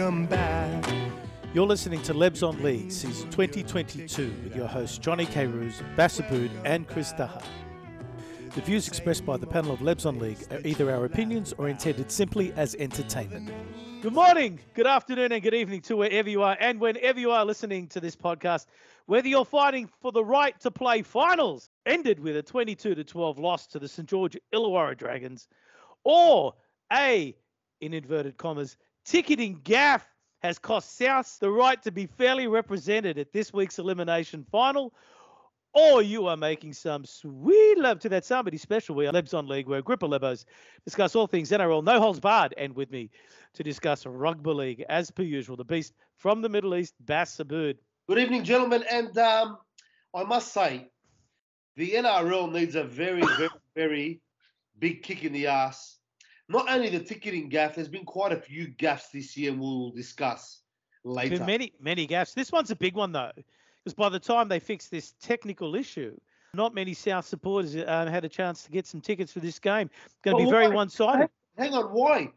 welcome back. You're listening to Lebs on League, season 2022, with your hosts Johnny K. Roos, Bassabood, and Chris Daha. The views expressed by the panel of Lebs on League are either our opinions or intended simply as entertainment. Good morning, good afternoon, and good evening to wherever you are and whenever you are listening to this podcast. Whether you're fighting for the right to play finals, ended with a 22 to 12 loss to the St George Illawarra Dragons, or a, in inverted commas, ticketing gaff has cost South the right to be fairly represented at this week's elimination final, or you are making some sweet love to that somebody special. We are Lebs on League, where of Lebos discuss all things NRL, no holds barred, and with me to discuss rugby league, as per usual, the beast from the Middle East, Bass Abud. Good evening, gentlemen. And um, I must say, the NRL needs a very, very, very big kick in the ass. Not only the ticketing gaff, there's been quite a few gaffs this year, and we'll discuss later. Many, many gaps. This one's a big one though, because by the time they fix this technical issue, not many South supporters uh, had a chance to get some tickets for this game. Going to be very one-sided. Hang on, why?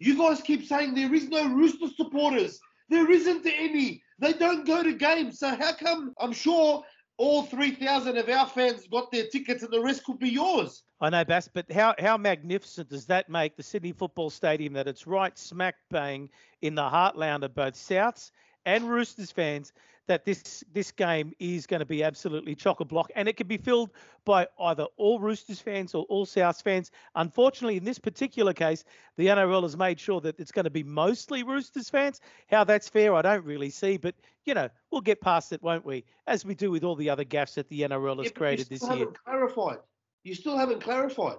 You guys keep saying there is no Rooster supporters. There isn't any. They don't go to games. So how come? I'm sure all 3,000 of our fans got their tickets and the rest could be yours. I know, Bass, but how, how magnificent does that make the Sydney Football Stadium that it's right smack bang in the heartland of both Souths and Roosters fans that this this game is going to be absolutely chock a block and it can be filled by either all Roosters fans or all Souths fans. Unfortunately, in this particular case, the NRL has made sure that it's going to be mostly Roosters fans. How that's fair, I don't really see, but you know, we'll get past it, won't we? As we do with all the other gaffes that the NRL has Yeah, created this year. clarified. You still haven't clarified.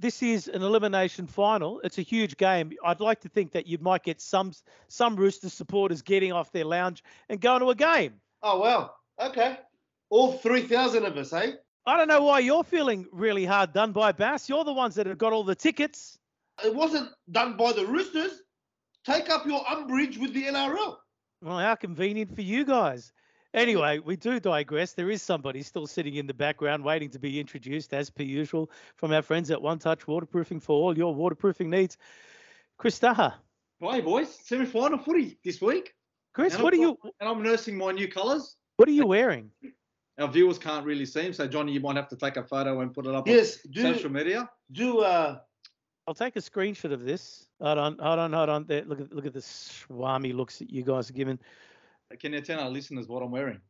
This is an elimination final. It's a huge game. I'd like to think that you might get some some Roosters supporters getting off their lounge and going to a game. Oh, well. Okay. All 3,000 of us, eh? I don't know why you're feeling really hard done by Bass. You're the ones that have got all the tickets. It wasn't done by the Roosters. Take up your umbrage with the NRL. Well, how convenient for you guys. Anyway, we do digress. There is somebody still sitting in the background waiting to be introduced, as per usual, from our friends at One Touch Waterproofing for all your waterproofing needs. Chris Daha. Hey boys, semi-final footy this week, Chris, And what are I've you and I'm nursing my new colours. what are you wearing? Our viewers can't really see them, so Johnny, you might have to take a photo and put it up Yes, on do social media. do uh I'll take a screenshot of this. Hold on, hold on, hold on. There, look at look at the swami looks that you guys are giving. Can you tell our listeners what I'm wearing?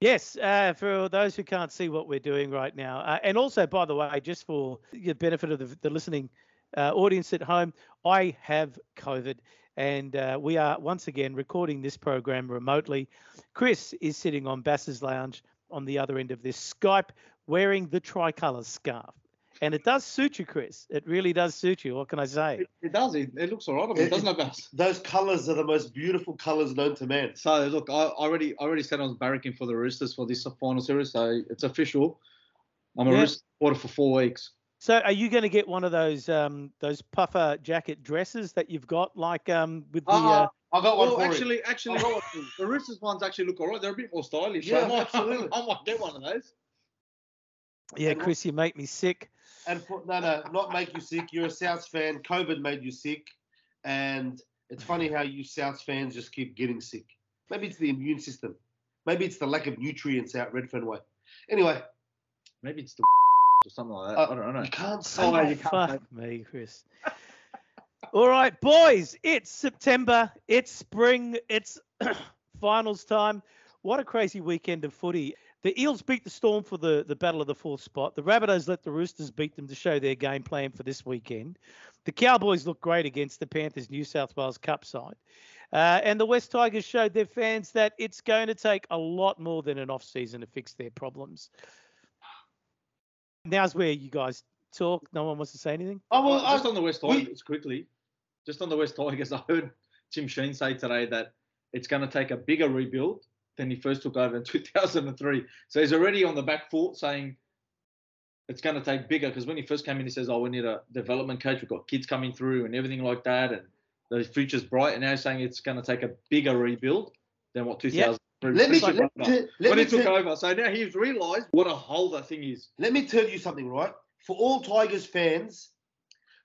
Yes, uh, for those who can't see what we're doing right now, uh, and also by the way, just for the benefit of the, the listening uh, audience at home, I have COVID, and uh, we are once again recording this program remotely. Chris is sitting on Bass's lounge on the other end of this Skype, wearing the tricolour scarf, and it does suit you, Chris. It really does suit you. What can I say? It, it does. It, it looks all right on me, It- doesn't it, Bass? those colours are the most beautiful colours known to man. So look, I I already I already said I was barracking for the Roosters for this final series, so it's official. I'm a Yeah. Rooster supporter for four weeks. So, are you going to get one of those um, those puffer jacket dresses that you've got, like um, with the? Uh, Uh, I got one Well, for you. actually, actually, the Roosters ones actually look all right. They're a bit more stylish. so Yeah, I might, absolutely. I might get one of those. Yeah, and- Chris, you make me sick. And for, no, no, not make you sick. You're a South fan. COVID made you sick, and it's funny how you South fans just keep getting sick. Maybe it's the immune system. Maybe it's the lack of nutrients out Redfern way. Anyway, Maybe it's the or something like that. Uh, I don't know. you can't say Oh, that. you can't Fuck me, Chris. All right, boys, it's September, it's spring, it's finals time. What a crazy weekend of footy. The Eels beat the Storm for the, the battle of the fourth spot. The Rabbitohs let the Roosters beat them to show their game plan for this weekend. The Cowboys looked great against the Panthers New South Wales Cup side. Uh, and the West Tigers showed their fans that it's going to take a lot more than an off season to fix their problems. Now's where you guys talk. No one wants to say anything. Oh well, Well, just on the West we- Tigers, quickly. Just on the West Tigers, I heard Tim Sheens say today that it's going to take a bigger rebuild than he first took over in 2003. So he's already on the back foot saying it's going to take bigger because when he first came in, he says, "Oh, we need a development coach. We've got kids coming through and everything like that, and the future's bright." And now he's saying it's going to take a bigger rebuild than what 2003. let me like let, when me- let he took tell- over. So now he's realised what a hole that thing is. let me tell you something, right? For all Tigers fans,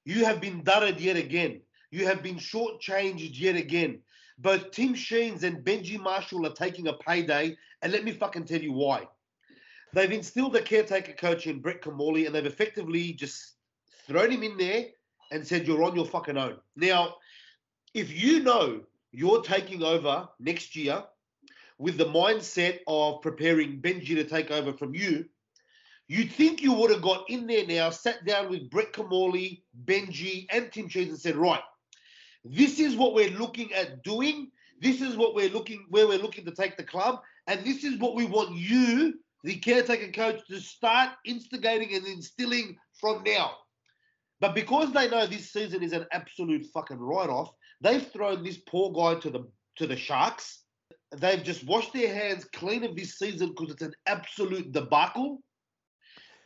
you have been dudded yet again. You have been shortchanged yet again. Both Tim Sheens and Benji Marshall are taking a payday, and let me fucking tell you why. They've instilled a caretaker coach in Brett Kimmorley, and they've effectively just thrown him in there and said, You're on your fucking own. Now, if you know you're taking over next year with the mindset of preparing Benji to take over from you, you'd think you would have got in there now, sat down with Brett Kimmorley, Benji, and Tim Sheens and said, Right, this is what we're looking at doing. This is what we're looking where we're looking to take the club, and this is what we want you, the caretaker coach, to start instigating and instilling from now. But because they know this season is an absolute fucking write-off, they've thrown this poor guy to the to the sharks. They've just washed their hands clean of this season because it's an absolute debacle.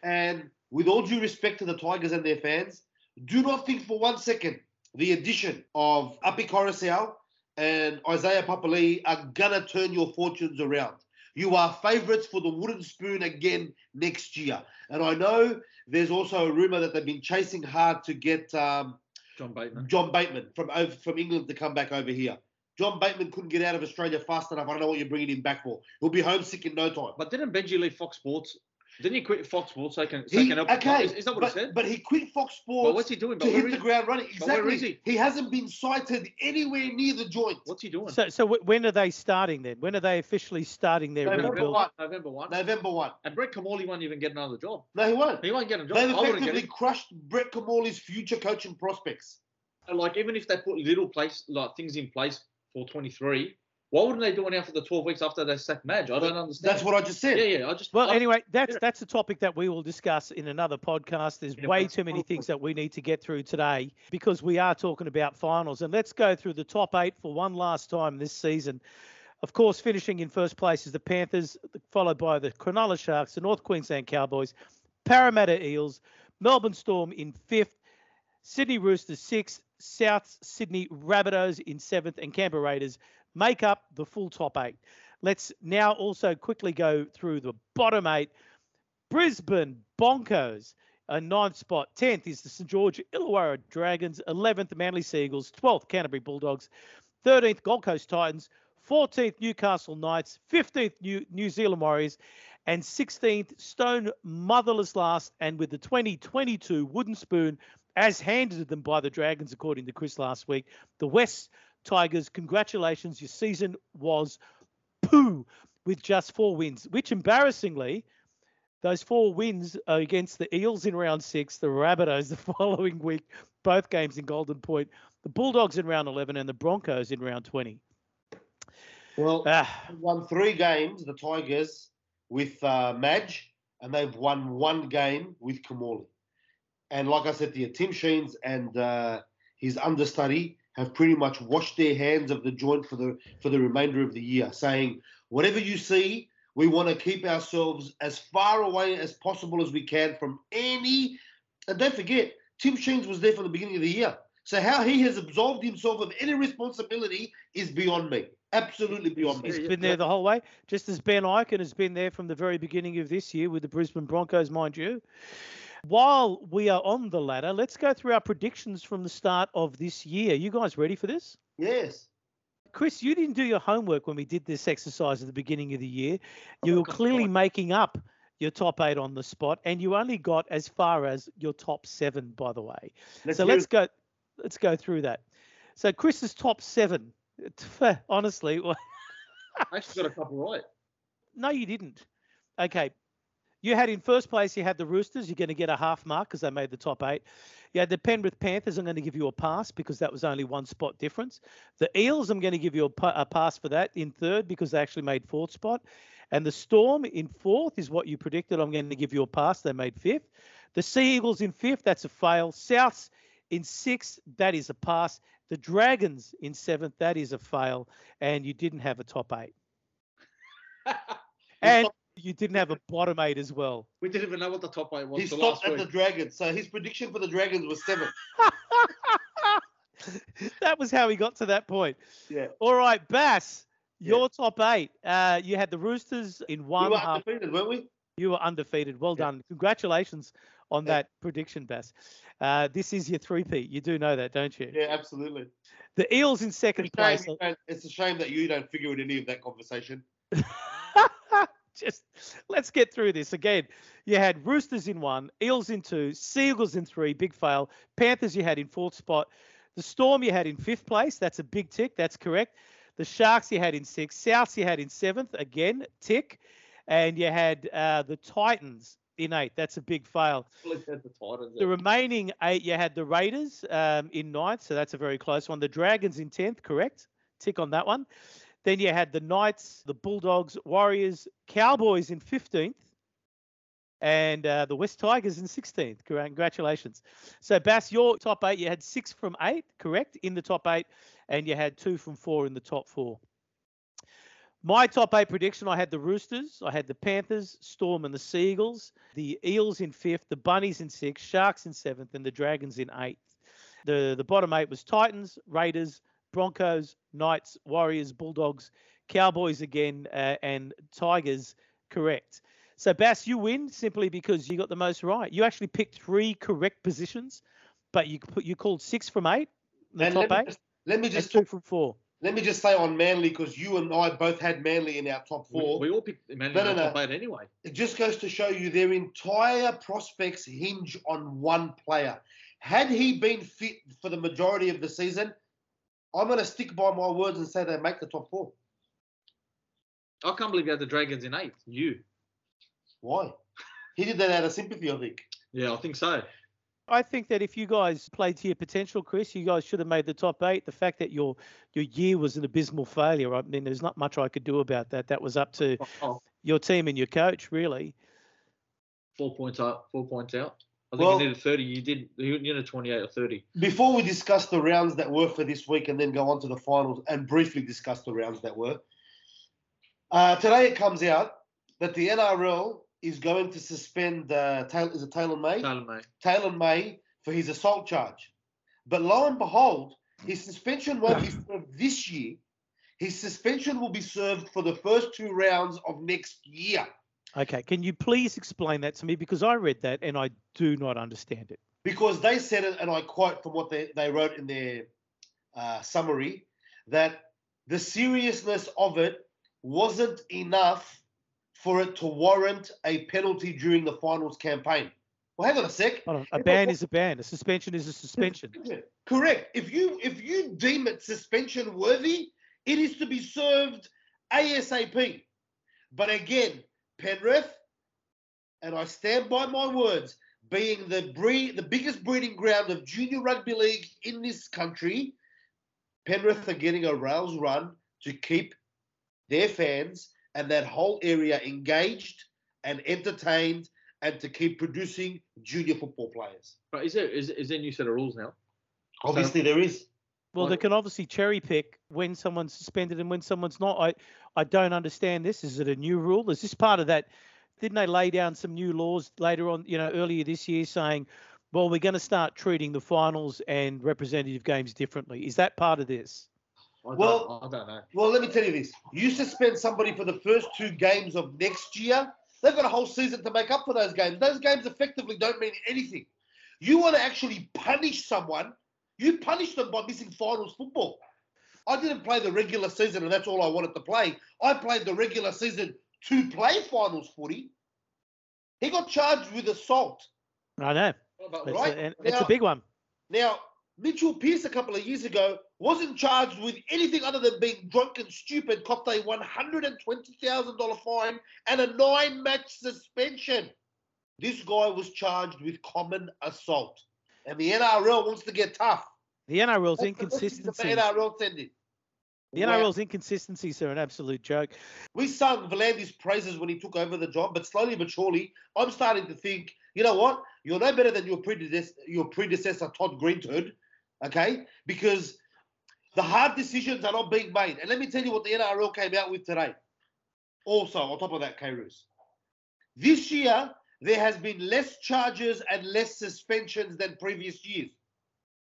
And with all due respect to the Tigers and their fans, do not think for one second the addition of Api Koroisau and Isaiah Papali'i are gonna turn your fortunes around. You are favourites for the wooden spoon again next year. And I know there's also a rumour that they've been chasing hard to get um, John Bateman. John Bateman from over, from England to come back over here. John Bateman couldn't get out of Australia fast enough. I don't know what you're bringing him back for. He'll be homesick in no time. But didn't Benji leave Fox Sports? Didn't he quit Fox Sports so he can, so He- he can help? okay, is, is that what but, he said? but he quit Fox But Sports what's he doing? to But where hit the he? ground running. But where Exactly. is he? hasn't been sighted anywhere near the joint. What's he doing? So, so when are they starting then? When are they officially starting their November rebuild? one. November 1. November 1. And Brett Kimmorley won't even get another job. No, he won't. He won't get a job. They've I effectively crushed Brett Kimmorley's future coaching prospects. Like, even if they put little place, like things in place for 23, why wouldn't they do it now for the 12 weeks after they sack Madge? I don't understand. That's what I just said. Yeah, yeah. I just. Well, I- anyway, that's yeah. that's a topic that we will discuss in another podcast. There's Yeah, way too many things that we need to get through today because we are talking about finals. And let's go through the top eight for one last time this season. Of course, finishing in first place is the Panthers, followed by the Cronulla Sharks, the North Queensland Cowboys, Parramatta Eels, Melbourne Storm in fifth, Sydney Roosters sixth, South Sydney Rabbitohs in seventh, and Canberra Raiders make up the full top eight. Let's now also quickly go through the bottom eight. Brisbane Bonkers, a ninth spot. Tenth is the St George Illawarra Dragons. Eleventh, Manly Seagulls. Twelfth, Canterbury Bulldogs. Thirteenth, Gold Coast Titans. Fourteenth, Newcastle Knights. Fifteenth, New New Zealand Warriors. And 16th, Stone Motherless last. And with the 2022 wooden spoon, as handed to them by the Dragons, according to Chris last week, the West Tigers, congratulations. Your season was poo with just four wins, which embarrassingly, those four wins are against the Eels in round six, the Rabbitohs the following week, both games in Golden Point, the Bulldogs in round 11, and the Broncos in round 20. Well, Ah, won three games, the Tigers, with uh, Madge, and they've won one game with Kimmorley. And like I said to you, Tim Sheens and uh, his understudy have pretty much washed their hands of the joint for the for the remainder of the year, saying whatever you see, we want to keep ourselves as far away as possible as we can from any. And don't forget, Tim Sheens was there from the beginning of the year. So how he has absolved himself of any responsibility is beyond me. Absolutely beyond me. he's been there the whole way, just as Ben Ikin has been there from the very beginning of this year with the Brisbane Broncos, mind you. While we are on the ladder, let's go through our predictions from the start of this year. You guys ready for this? Yes. Chris, you didn't do your homework when we did this exercise at the beginning of the year. I You were clearly making up your top eight on the spot, and you only got as far as your top seven, by the way. Let's so let's go. Let's go through that. So Chris's top seven. Honestly, I actually got a couple right. no, you didn't. Okay, you had in first place. You had the Roosters. You're going to get a half mark because they made the top eight. You had the Penrith Panthers. I'm going to give you a pass because that was only one spot difference. The Eels. I'm going to give you a, a pass for that in third because they actually made fourth spot. And the Storm in fourth is what you predicted. I'm going to give you a pass. They made fifth. The Sea Eagles in fifth. That's a fail. Souths in sixth. That is a pass. The Dragons in seventh. That is a fail. And you didn't have a top eight. And you didn't have a bottom eight as well. we didn't even know what the top eight was He till stopped last at the week. Dragons. So his prediction for the Dragons was seven. that was how he got to that point. Yeah. All right, Bass, Yeah. your top eight. Uh, you had the Roosters in one. We one were half. undefeated, weren't we? You were undefeated. Well Yeah. done. Congratulations on Yeah. that prediction, Bass. Uh, this is your three-peat. You do know that, don't you? Yeah, absolutely. The Eels in second It's a, shame place. it's a shame that you don't figure in any of that conversation. Just let's get through this again. You had Roosters in one, Eels in two, Seagulls in three, big fail. Panthers you had in fourth spot. The Storm you had in fifth place. That's a big tick. That's correct. The Sharks you had in sixth. Souths you had in seventh. Again, tick. And you had uh, the Titans in eight. That's a big fail. The Titans. The remaining eight, you had the Raiders um, in ninth, so that's a very close one. The Dragons in tenth, correct? Tick on that one. Then you had the Knights, the Bulldogs, Warriors, Cowboys in fifteenth, and uh, the West Tigers in sixteenth. Congratulations. So Bass, your top eight, you had six from eight, correct, in the top eight, and you had two from four in the top four. My top eight prediction I had the Roosters, I had the Panthers, Storm, and the Seagulls, the Eels in fifth, the Bunnies in sixth, Sharks in seventh, and the Dragons in eighth. The, the bottom eight was Titans, Raiders, Broncos, Knights, Warriors, Bulldogs, Cowboys again, uh, and Tigers correct. So, Bass, you win simply because you got the most right. You actually picked three correct positions, but you put you called six from eight, the And top let me eight, just, let me just two from four. let me just say on Manly because you and I both had Manly in our top four. we all picked Man No, United no, no. top eight anyway. it just goes to show you their entire prospects hinge on one player. Had he been fit for the majority of the season, I'm going to stick by my words and say they make the top four. I can't believe you had the Dragons in eighth. You. Why? He did that out of sympathy, I think. Yeah, I think so. I think that if you guys played to your potential, Chris, you guys should have made the top eight. The fact that your your year was an abysmal failure, I mean, there's not much I could do about that. That was up to Oh, oh. your team and your coach, really. four points up, four points out. I think Well- you needed 30. You did. You needed 28 or 30. Before we discuss the rounds that were for this week and then go on to the finals and briefly discuss the rounds that were, uh, today it comes out that the NRL is going to suspend uh, Taylor, is it Taylan May? Taylan May. Taylan May for his assault charge. But lo and behold, his suspension won't be served this year. His suspension will be served for the first two rounds of next year. Okay, can you please explain that to me because I read that and I do not understand it. Because they said it, and I quote from what they, they wrote in their uh, summary, that the seriousness of it wasn't enough for it to warrant a penalty during the finals campaign. Well, hang on a sec. On. A If ban wa- is a ban. A suspension is a suspension. Correct. If you if you deem it suspension worthy, it is to be served ASAP. But again, Penrith, and I stand by my words, being the breed the biggest breeding ground of junior rugby league in this country, Penrith are getting a rails run to keep their fans and that whole area engaged and entertained and to keep producing junior football players. But is there is, is there a new set of rules now? Obviously, there is. Well, they can obviously cherry pick when someone's suspended and when someone's not. I, I don't understand this. Is it a new rule? Is this part of that? Didn't they lay down some new laws later on, you know, earlier this year saying, well, we're going to start treating the finals and representative games differently? Is that part of this? I Well- don't, I don't know. Well, let me tell you this. You suspend somebody for the first two games of next year, they've got a whole season to make up for those games. Those games effectively don't mean anything. You want to actually punish someone, you punish them by missing finals football. I didn't play the regular season, and that's all I wanted to play. I played the regular season to play finals footy. He got charged with assault. I know. What about It's, Right. a, it's Now- a big one. Now, Mitchell Pearce a couple of years ago wasn't charged with anything other than being drunk and stupid, copped a $120,000 fine and a nine match suspension. This guy was charged with common assault. And the NRL wants to get tough. The NRL's That's the message that inconsistencies. The NRL sending. The Wow. NRL's inconsistencies are an absolute joke. We sung V'landys' praises when he took over the job, but slowly but surely, I'm starting to think, you know what? You're no better than your predecessor, your predecessor Todd Greenwood, okay? Because the hard decisions are not being made. And let me tell you what the NRL came out with today. Also, on top of that, Kairos. This year, there has been less charges and less suspensions than previous years.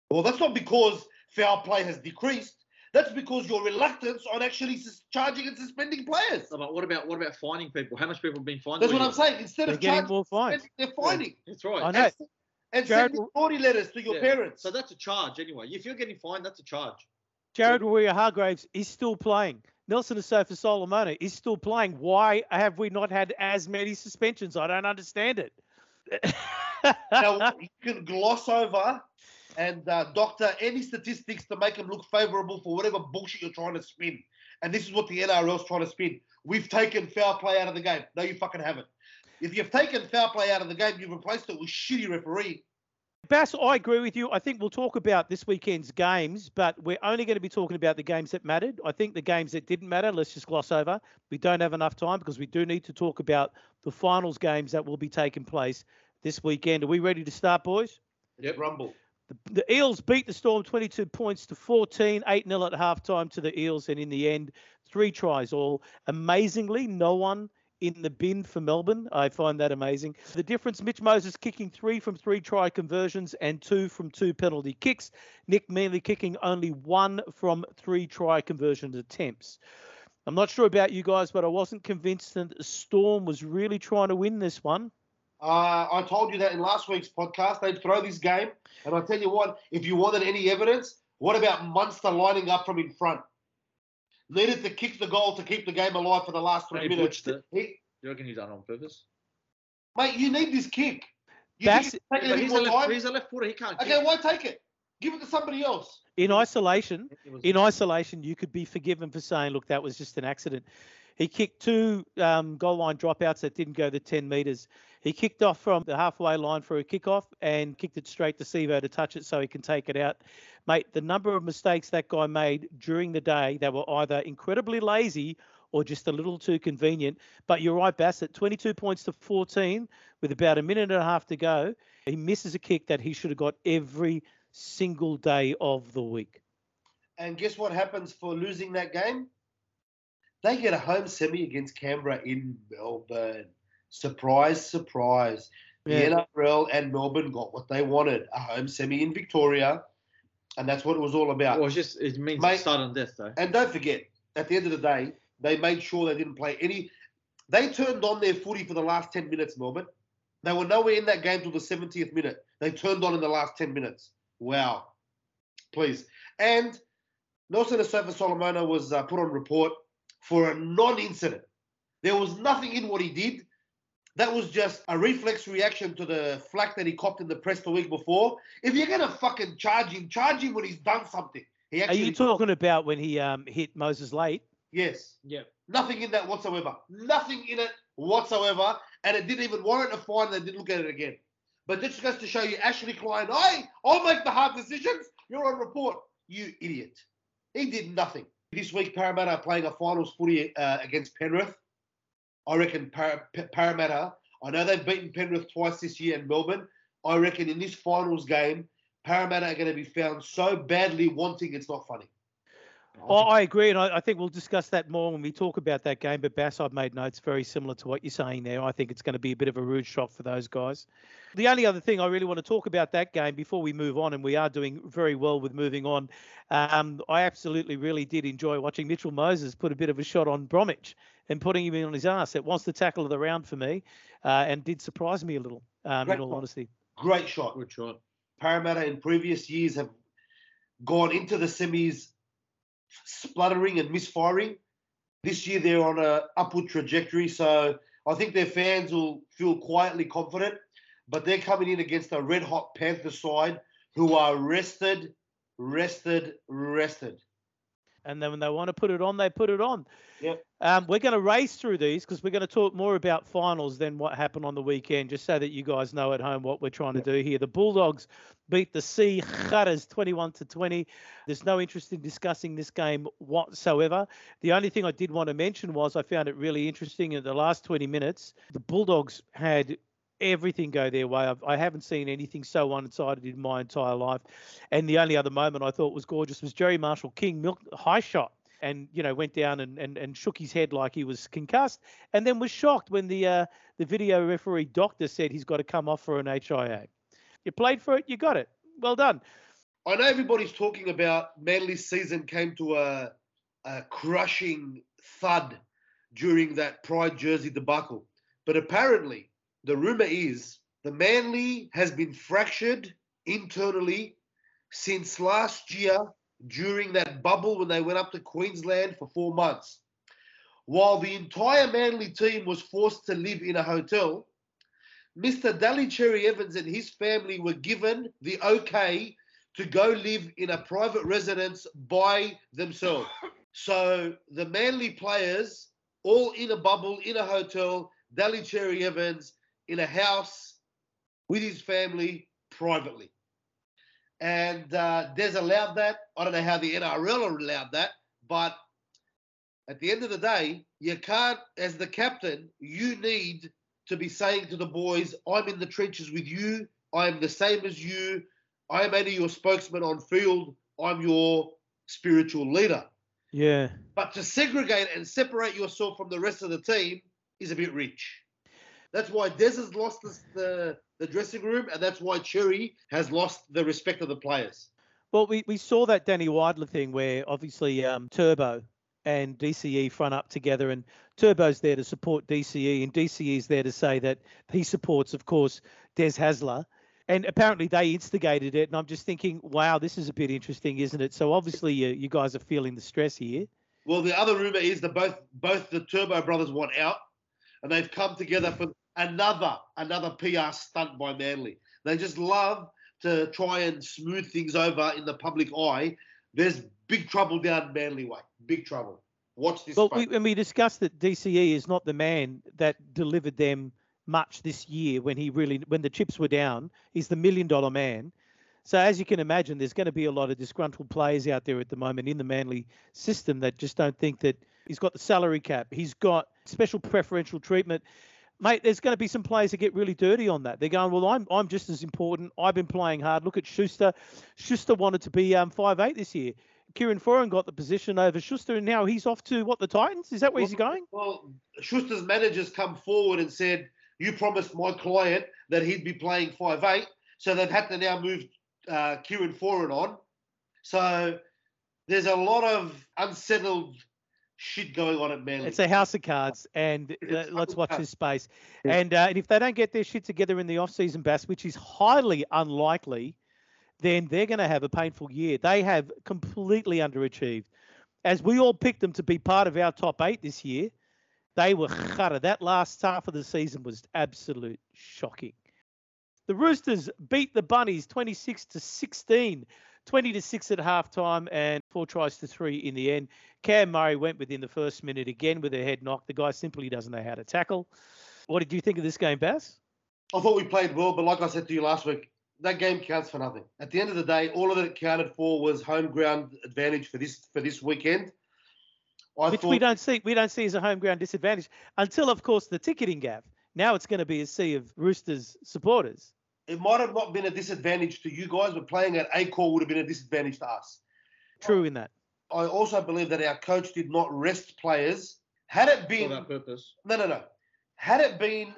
Well, that's not because foul play has decreased. That's because your reluctance on actually sus- charging and suspending players. No, but what about what about finding people? How much people have been fined? That's all what I'm saying. Instead They're of getting charging, more fines. they're finding. That's right. I know. And, and Jared- sending naughty letters to your Yeah. parents. So that's a charge anyway. If you're getting fined, that's a charge. Jared Waerea-Hargreaves is still playing. Nelson Asofa Solomona is still playing. Why have we not had as many suspensions? I don't understand it. now, you can gloss over and uh, doctor any statistics to make them look favourable for whatever bullshit you're trying to spin. And this is what the NRL's trying to spin. We've taken foul play out of the game. No, you fucking haven't. If you've taken foul play out of the game, you've replaced it with shitty refereeing. Bass, I agree with you. I think we'll talk about this weekend's games, but we're only going to be talking about the games that mattered. I think the games that didn't matter, let's just gloss over. We don't have enough time because we do need to talk about the finals games that will be taking place this weekend. Are we ready to start, boys? Yep. Rumble. The, the Eels beat the Storm 22 points to 14, 8 0 at halftime to the Eels, and in the end, three tries all. Amazingly, no one in the bin for Melbourne. I find that amazing. The difference Mitch Moses kicking three from three try conversions and two from two penalty kicks. Nick Meaney kicking only one from three try conversion attempts. I'm not sure about you guys, but I wasn't convinced that Storm was really trying to win this one. Uh, I told you that in last week's podcast. They'd throw this game. And I'll tell you what, if you wanted any evidence, what about Munster lining up from in front? Needed to kick the goal to keep the game alive for the last three He minutes. butched it. He, You reckon he's done it on purpose? mate, you need this kick. You That's- think it's taking But a he's, a more left, time? he's a left footer. He can't. Okay, kick. why take it? Give it to somebody else. In isolation, It was- in isolation, you could be forgiven for saying, look, that was just an accident. He kicked two um, goal line dropouts that didn't go the 10 metres. He kicked off from the halfway line for a kickoff and kicked it straight to Sivo to touch it so he can take it out. Mate, the number of mistakes that guy made during the day, they were either incredibly lazy or just a little too convenient. But you're right, Bassett, 22 points to 14 with about a minute and a half to go. He misses a kick that he should have got every single day of the week. And guess what happens for losing that game? They get a home semi against Canberra in Melbourne. Surprise, surprise. Yeah. The NRL and Melbourne got what they wanted a home semi in Victoria. And that's what it was all about. Well, it's just it means Mate- sudden death though. And don't forget, at the end of the day, they made sure they didn't play any. They turned on their footy for the last 10 minutes, Melbourne. They were nowhere in that game till the 70th minute. They turned on in the last 10 minutes. Wow. Please. And Nelson Asofa Solomona was uh, put on report for a non incident. There was nothing in what he did. That was just a reflex reaction to the flack that he copped in the press the week before. If you're going to fucking charge him, charge him when he's done something. He Are actually. you talking about when he um, hit Moses late? yes. Yeah. Nothing in that whatsoever. Nothing in it whatsoever. And it didn't even warrant a fine. They didn't look at it again. But this goes to show you, Ashley Klein, I, I'll make the hard decisions. You're on report. You idiot. He did nothing. This week, Parramatta are playing a finals footy uh, against Penrith. I reckon Par- Parramatta, I know they've beaten Penrith twice this year in Melbourne. I reckon in this finals game, Parramatta are going to be found so badly wanting it's not funny. Oh, I agree, and I, I think we'll discuss that more when we talk about that game. But Bass, I've made notes very similar to what you're saying there. I think it's going to be a bit of a rude shock for those guys. The only other thing I really want to talk about that game before we move on, and we are doing very well with moving on. Um, I absolutely really did enjoy watching Mitchell Moses put a bit of a shot on Bromwich and putting him in on his ass. It was the tackle of the round for me, uh, and did surprise me a little. Um, in all shot. honesty, Great shot. Good shot. Parramatta in previous years have gone into the semis spluttering and misfiring. This year they're on a upward trajectory, so I think their fans will feel quietly confident. But they're coming in against a red hot Panther side who are rested, rested, rested. And then when they want to put it on, they put it on. Yep. Um, we're going to race through these because we're going to talk more about finals than what happened on the weekend, just so that you guys know at home what we're trying to do here. The Bulldogs beat the Sea Cutters 21 to 20. There's no interest in discussing this game whatsoever. The only thing I did want to mention was I found it really interesting in the last 20 minutes. The Bulldogs had everything go their way. I've, I haven't seen anything so one-sided in my entire life. And the only other moment I thought was gorgeous was Jerry Marshall King milked high shot and you know went down and, and, and shook his head like he was concussed, and then was shocked when the uh, the video referee doctor said he's got to come off for an HIA. You played for it, you got it. Well done. I know everybody's talking about Manly's season came to a, a crushing thud during that Pride jersey debacle. But apparently, the rumor is the Manly has been fractured internally since last year during that bubble when they went up to Queensland for four months. While the entire Manly team was forced to live in a hotel, Mr. Daly Cherry Evans and his family were given the okay to go live in a private residence by themselves. So the Manly players, all in a bubble, in a hotel, Daly Cherry Evans in a house with his family privately. And uh, Des allowed that. I don't know how the NRL allowed that, but at the end of the day, you can't, as the captain, you need to be saying to the boys, I'm in the trenches with you. I am the same as you. I am only your spokesman on field. I'm your spiritual leader. Yeah. But to segregate and separate yourself from the rest of the team is a bit rich. That's why Des has lost the, the, the dressing room, and that's why Cherry has lost the respect of the players. Well, we, we saw that Danny Weidler thing where obviously um, Turbo and DCE front up together, and Turbo's there to support DCE, and DCE is there to say that he supports, of course, Des Hasler. And apparently they instigated it, and I'm just thinking, wow, this is a bit interesting, isn't it? So obviously you, you guys are feeling the stress here. Well, the other rumor is that both both the Turbo brothers want out, and they've come together for another another PR stunt by Manly. They just love to try and smooth things over in the public eye. There's big trouble down Manly way. Big trouble. Watch this. Well, we, and we discussed that DCE is not the man that delivered them much this year when he really when the chips were down. He's the million dollar man. So as you can imagine, there's going to be a lot of disgruntled players out there at the moment in the Manly system that just don't think that he's got the salary cap. He's got special preferential treatment. Mate, there's going to be some players that get really dirty on that. They're going, well, I'm I'm just as important. I've been playing hard. Look at Schuster. Schuster wanted to be um, five eight this year. Kieran Foran got the position over Schuster, and now he's off to what the Titans. Is that where well, he's going? Well, Schuster's managers come forward and said, "You promised my client that he'd be playing five eight, so they've had to now move uh, Kieran Foran on. So there's a lot of unsettled shit going on at Manly. It's a house of cards, and uh, let's watch this space. Yeah. And uh, and if they don't get their shit together in the off season, Bass, which is highly unlikely then they're going to have a painful year. They have completely underachieved. As we all picked them to be part of our top eight this year, they were khatta. That last half of the season was absolute shocking. The Roosters beat the Bunnies 26 to 16, 20 to 6 at halftime, and four tries to three in the end. Cam Murray went within the first minute again with a head knock. The guy simply doesn't know how to tackle. What did you think of this game, Bass? I thought we played well, but like I said to you last week, that game counts for nothing. At the end of the day, all of it counted for was home ground advantage for this for this weekend. I Which thought, we don't see we don't see as a home ground disadvantage until, of course, the ticketing gap. Now it's going to be a sea of Roosters supporters. It might have not been a disadvantage to you guys, but playing at Accor would have been a disadvantage to us. True in that. I also believe that our coach did not rest players. Had it been for that purpose. No, no, no. Had it been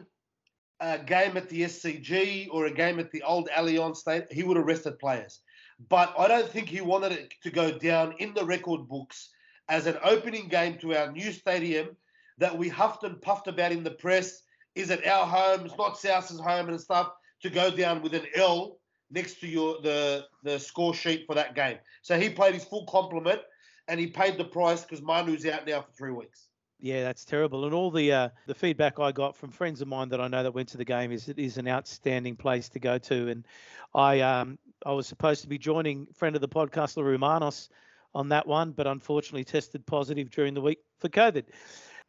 a game at the SCG or a game at the old Allianz State, he would have rested players. But I don't think he wanted it to go down in the record books as an opening game to our new stadium that we huffed and puffed about in the press. Is it our home? It's not South's home and stuff. To go down with an L next to your the the score sheet for that game. So he played his full complement and he paid the price because Manu's out now for three weeks. Yeah, that's terrible. And all the uh, the feedback I got from friends of mine that I know that went to the game is it is an outstanding place to go to. And I um I was supposed to be joining friend of the podcast Larue Manos on that one, but unfortunately tested positive during the week for COVID.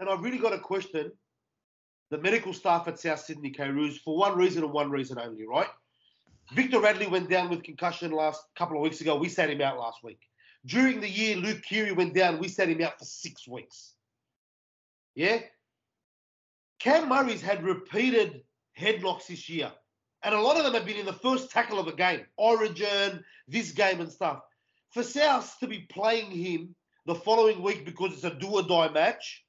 And I've really got a question the medical staff at South Sydney K Roos for one reason and one reason only, right? Victor Radley went down with concussion last couple of weeks ago. We sat him out last week. During the year, Luke Keary went down. We sat him out for six weeks. Yeah. Cam Murray's had repeated headlocks this year. And a lot of them have been in the first tackle of a game, Origin, this game and stuff. For South to be playing him the following week because it's a do or die match.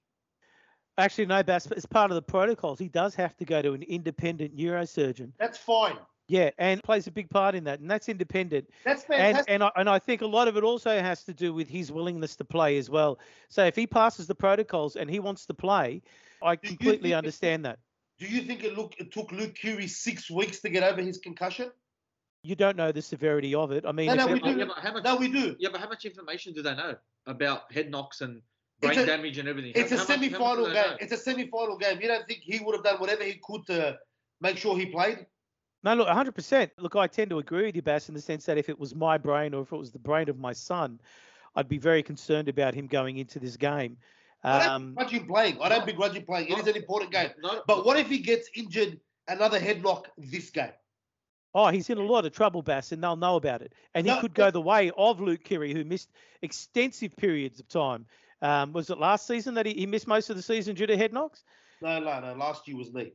Actually, no, Bass, as part of the protocols, he does have to go to an independent neurosurgeon. That's fine. Yeah, and plays a big part in that, and that's independent. That's And fantastic. and I, and I think a lot of it also has to do with his willingness to play as well. So if he passes the protocols and he wants to play, I Do completely think- understand that. Do you think it, look, it took Luke Keary six weeks to get over his concussion? You don't know the severity of it. I mean, No, no, we Yeah, do. yeah, how much? No, we do. Yeah, but how much information do they know about head knocks and It's a- damage and everything? It's How much- how semi-final they game. know? It's a semi-final game. You don't think he would have done whatever he could to make sure he played? No, look, 100%. Look, I tend to agree with you, Bass, in the sense that if it was my brain or if it was the brain of my son, I'd be very concerned about him going into this game. I don't Um, begrudge him playing. I don't begrudge him playing. It is an important game. No, But what if he gets injured another headlock this game? oh, he's in a lot of trouble, Bass, and they'll know about it. And he No, could go the way of Luke Keary, who missed extensive periods of time. Um, was it last season that he, he missed most of the season due to head knocks? No, no, no. Last year was me.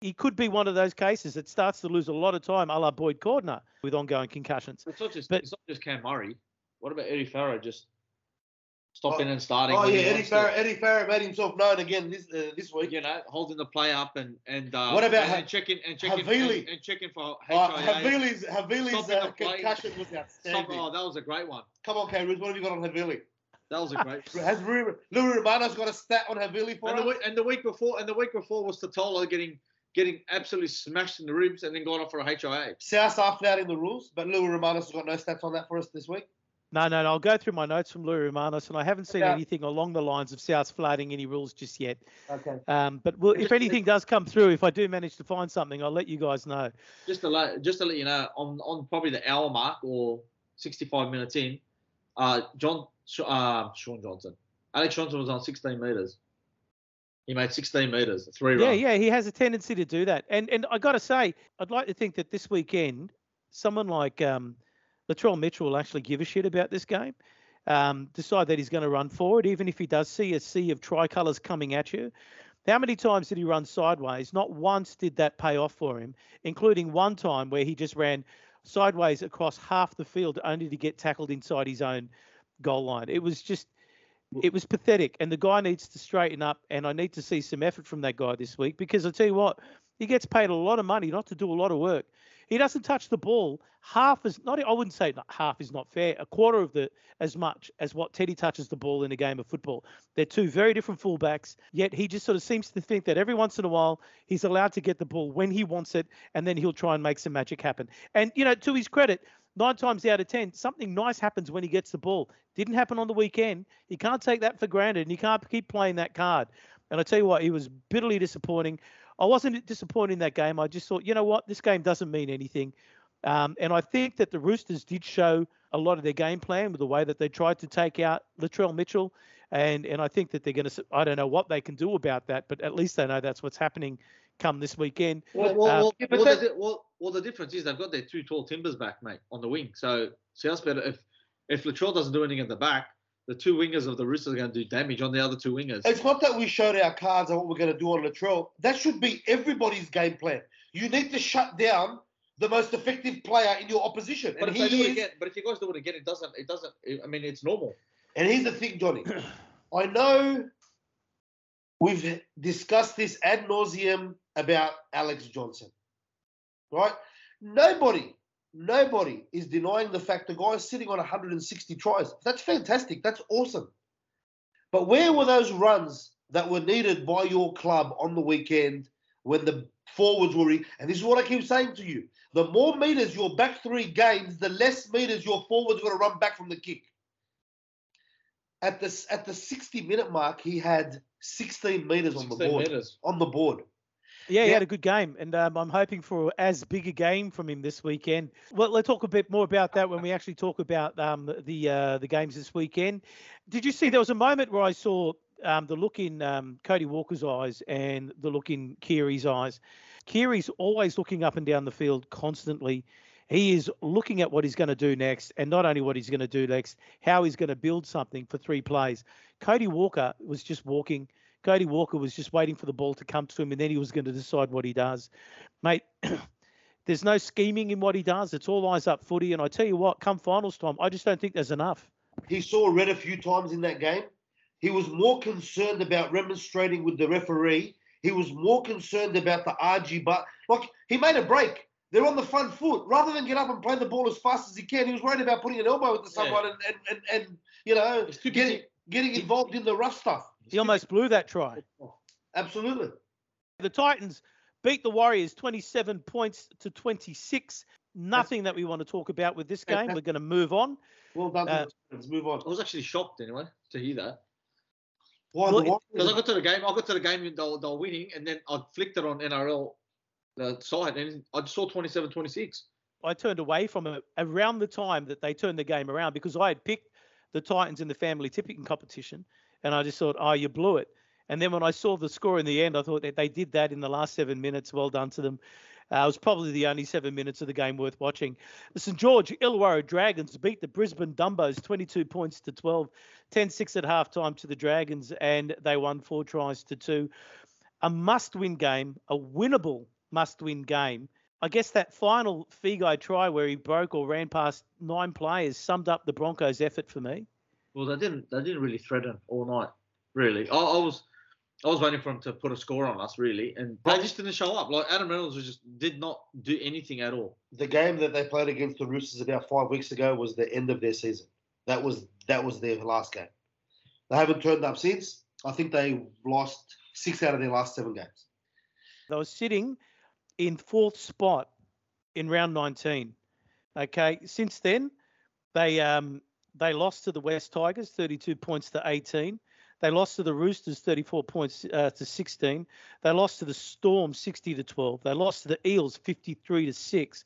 He could be one of those cases that starts to lose a lot of time, a la Boyd Cordner, with ongoing concussions. it's not just but- it's not just Cam Murray. What about Eddie Farrow just Oh, stopping and starting? Oh yeah, Eddie wants to? Farrell. Eddie Farrell made himself known again this uh, this week. You know, holding the play up and and uh, What about and, Ha- and checking and checking Havili? and, and checking for Uh, HIA. Havili's Havili's Stopping uh, concussion was Stop- outstanding. oh, that was a great one. Come on, K. what have you got on Havili? That was a great. Has Louis Louis Romano's got a stat on Havili for and, us? the week, and the week before, and the week before was Tatola getting getting absolutely smashed in the ribs and then going off for a HIA. South are flouting the rules, but Louis Romanos has got no stats on that for us this week. No, no, no. I'll go through my notes from Louis Romanos, and I haven't seen Yeah. anything along the lines of South flouting any rules just yet. Okay. Um, but we'll, if anything does come through, if I do manage to find something, I'll let you guys know. Just to let just to let you know, on on probably the hour mark or 65 minutes in, uh, John Sh- uh, Sean Johnson, Alex Johnson was on 16 meters. He made 16 meters, three Yeah, run. yeah, he has a tendency to do that. And and I got to say, I'd like to think that this weekend, someone like um, Latrell Mitchell will actually give a shit about this game. Um, decide that he's going to run forward, even if he does see a sea of tricolours coming at you. How many times did he run sideways? Not once did that pay off for him, including one time where he just ran sideways across half the field only to get tackled inside his own goal line. It was just, it was pathetic. And the guy needs to straighten up. And I need to see some effort from that guy this week because I tell you what, he gets paid a lot of money not to do a lot of work. He doesn't touch the ball half as not. I wouldn't say not, half is not fair. A quarter of the as much as what Teddy touches the ball in a game of football. They're two very different fullbacks. Yet he just sort of seems to think that every once in a while he's allowed to get the ball when he wants it, and then he'll try and make some magic happen. And you know, to his credit, nine times out of ten, something nice happens when he gets the ball. Didn't happen on the weekend. You can't take that for granted, and you can't keep playing that card. And I tell you what, he was bitterly disappointing. I wasn't disappointed in that game. I just thought, you know what, this game doesn't mean anything. Um, and I think that the Roosters did show a lot of their game plan with the way that they tried to take out Latrell Mitchell. And and I think that they're going to. I don't know what they can do about that, but at least they know that's what's happening come this weekend. Well, well, Uh, well, yeah, but well, that- well, well, the difference is they've got their two tall timbers back, mate, on the wing. So South better if if Latrell doesn't do anything at the back, the two wingers of the Roosters are going to do damage on the other two wingers. It's not that we showed our cards on what we're going to do on Latrell. That should be everybody's game plan. You need to shut down the most effective player in your opposition. But and if they he do it is- again, but if you guys do it again, it doesn't. It doesn't. I mean, it's normal. And here's the thing, Johnny. I know we've discussed this ad nauseum about Alex Johnson, right? Nobody, nobody is denying the fact the guy's sitting on 160 tries. That's fantastic. That's awesome. But where were those runs that were needed by your club on the weekend when the forwards were? Re- and this is what I keep saying to you: the more meters your back three gains, the less meters your forwards going to run back from the kick at the at the 60 minute mark, he had 16 meters on the board. meters. On the board. Yeah, he Yeah. had a good game, and um, I'm hoping for as big a game from him this weekend. Well, let's talk a bit more about that when we actually talk about um, the uh, the games this weekend. Did you see there was a moment where I saw um, the look in um, Cody Walker's eyes and the look in Keary's eyes? Keary's always looking up and down the field constantly. He is looking at what he's going to do next, and not only what he's going to do next, how he's going to build something for three plays. Cody Walker was just walking. Cody Walker was just waiting for the ball to come to him, and then he was going to decide what he does. Mate, there's no scheming in what he does. It's all eyes up footy. And I tell you what, come finals time, I just don't think there's enough. He saw red a few times in that game. He was more concerned about remonstrating with the referee. He was more concerned about the RG but like he made a break. they're on the front foot. Rather than get up and play the ball as fast as he can, he was worried about putting an elbow into Yeah. someone and, and, and, and you know He's too busy. getting involved in the rough stuff. He almost blew that try. Absolutely. The Titans beat the Warriors 27 points to 26. Nothing that we want to talk about with this game. We're going to move on. Well done. Uh, Let's move on. I was actually shocked anyway to hear that. Why well, Because I got to the game, I got to the game, and they were, they were winning, and then I flicked it on NRL the site, and I just saw 27-26. I turned away from it around the time that they turned the game around because I had picked the Titans in the family tipping competition, and I just thought, oh, you blew it. And then when I saw the score in the end, I thought that they did that in the last seven minutes. Well done to them. Uh, it was probably the only seven minutes of the game worth watching. The St George Illawarra Dragons beat the Brisbane Dumbos 22 points to 12, 10-6 at halftime to the Dragons, and they won four tries to two. A must-win game, a winnable must-win game. I guess that final Feagai try where he broke or ran past nine players summed up the Broncos' effort for me. Well, they didn't. They didn't really threaten all night. Really, I, I was, I was waiting for them to put a score on us. Really, and they just didn't show up. Like Adam Reynolds was just did not do anything at all. The game that they played against the Roosters about five weeks ago was the end of their season. That was that was their last game. They haven't turned up since. I think they lost six out of their last seven games. They were sitting in fourth spot in round 19. Okay, since then they um they lost to the West Tigers 32 points to 18. They lost to the Roosters 34 points uh, to 16. They lost to the Storm 60 to 12. They lost to the Eels 53 to 6.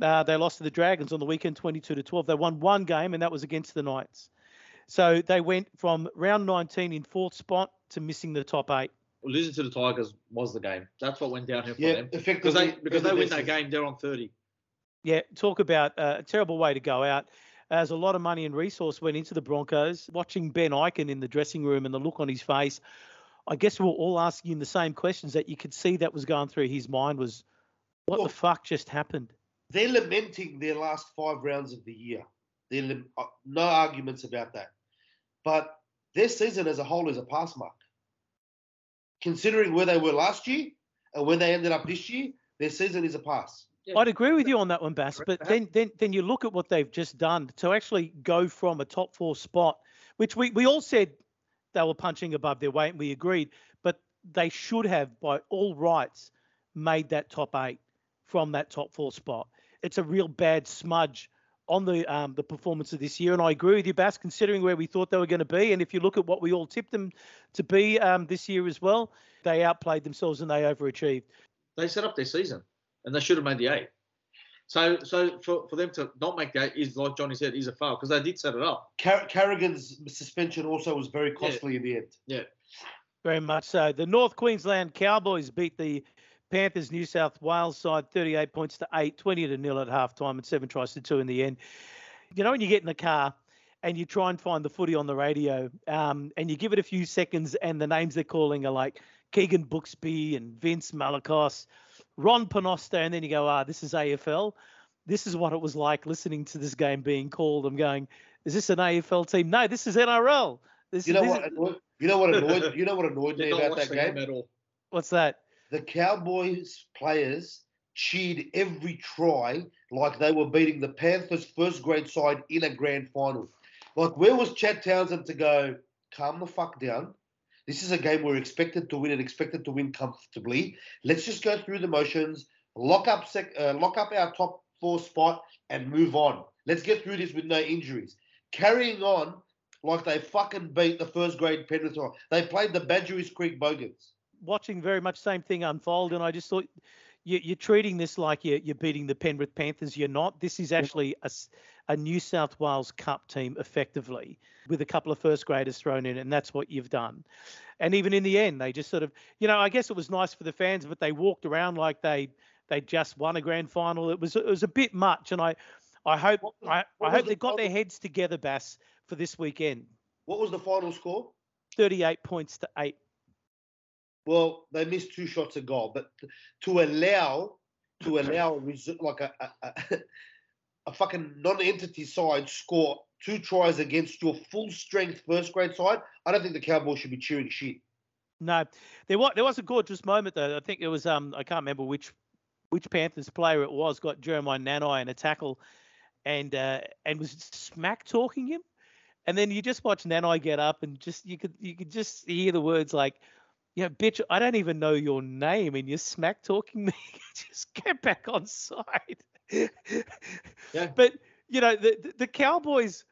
Uh, they lost to the Dragons on the weekend 22 to 12. They won one game and that was against the Knights. So they went from round 19 in fourth spot to missing the top eight. Losing to the Tigers was the game. That's what went downhill for Yeah, them. effectively. Because they because they win that game, they're on 30. Yeah, talk about uh, a terrible way to go out. As a lot of money and resource went into the Broncos. Watching Ben Ikin in the dressing room and the look on his face, I guess we we're all asking him the same questions that you could see that was going through his mind was, what Well- the fuck just happened? They're lamenting their last five rounds of the year. They're uh, no arguments about that. But their season as a whole is a pass mark. Considering where they were last year and where they ended up this year, their season is a pass. Yeah. I'd agree with you on that one, Bass. But then, then, then you look at what they've just done to actually go from a top four spot, which we, we all said they were punching above their weight, and we agreed. But they should have, by all rights, made that top eight from that top four spot. It's a real bad smudge on the um, the performance of this year, and I agree with you, Bass. Considering where we thought they were going to be, and if you look at what we all tipped them to be um, this year as well, they outplayed themselves and they overachieved. They set up their season, and they should have made the eight. So so for, for them to not make the eight is like Johnny said, is a fail because they did set it up. Car- Carrigan's suspension also was very costly in the end. Yeah, very much so. The North Queensland Cowboys beat the Panthers New South Wales side 38 points to 8, 20 to nil at halftime, and seven tries to two in the end. You know, when you get in the car and you try and find the footy on the radio um, and you give it a few seconds, and the names they're calling are like Keegan Booksby and Vince Malakos, Ron Panosta, and then you go, ah, this is AFL. This is what it was like listening to this game being called. I'm going, is this an AFL team? No, this is NRL. This, You know this what? is- annoyed- You know what annoyed? You know what annoyed me about that game? game at all. what's that? The Cowboys players cheered every try like they were beating the Panthers' first grade side in a grand final. Like, where was Chad Townsend to go, calm the fuck down? This is a game we're expected to win and expected to win comfortably. Let's just go through the motions, lock up sec- uh, lock up our top four spot, and move on. Let's get through this with no injuries. Carrying on like they fucking beat the first grade Penrith. They played the Badgerys Creek Bogans. Watching very much same thing unfold, and I just thought you, you're treating this like you're, you're beating the Penrith Panthers. You're not. This is actually a New South Wales Cup team, effectively, with a couple of first graders thrown in, and that's what you've done. And even in the end, they just sort of, you know, I guess it was nice for the fans, but they walked around like they they just won a grand final. It was it was a bit much, and I I hope I, I hope the they got their heads together, Bass, for this weekend. What was the final score? 38 points to eight. Well, they missed two shots a goal, but to allow to allow like a a, a, fucking non-entity side score two tries against your full strength first grade side, I don't think the Cowboys should be cheering shit. No, there was there was a gorgeous moment though. I think it was um I can't remember which which Panthers player it was, got Jeremiah Nanai in a tackle and uh, and was smack talking him. And then you just watch Nanai get up and just you could you could just hear the words like, know, bitch, I don't even know your name and you're smack talking me. just get back on side. Yeah. But you know, the the- the Cowboys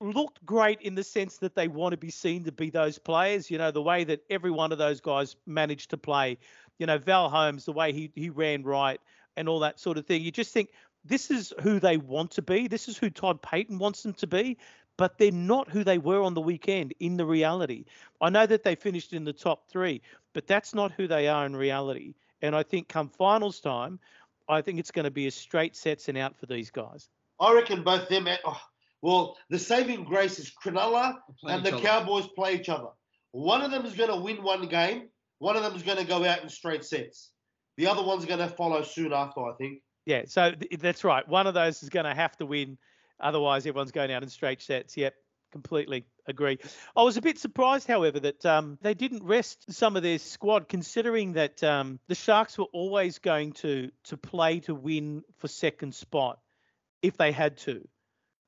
looked great in the sense that they want to be seen to be those players. You know, the way that every one of those guys managed to play. You know, Val Holmes, the way he he ran right and all that sort of thing. You just think this is who they want to be. This is who Todd Payten wants them to be. But they're not who they were on the weekend in the reality. I know that they finished in the top three, but that's not who they are in reality. And I think come finals time, I think it's going to be a straight sets and out for these guys. I reckon both them. and- Oh, well, the saving grace is Cronulla and the other. Cowboys play each other. One of them is going to win one game. One of them is going to go out in straight sets. The other one's going to follow soon after, I think. Yeah, so th- that's right. One of those is going to have to win. Otherwise, everyone's going out in straight sets. Yep, completely agree. I was a bit surprised, however, that um, they didn't rest some of their squad, considering that um, the Sharks were always going to to play to win for second spot if they had to.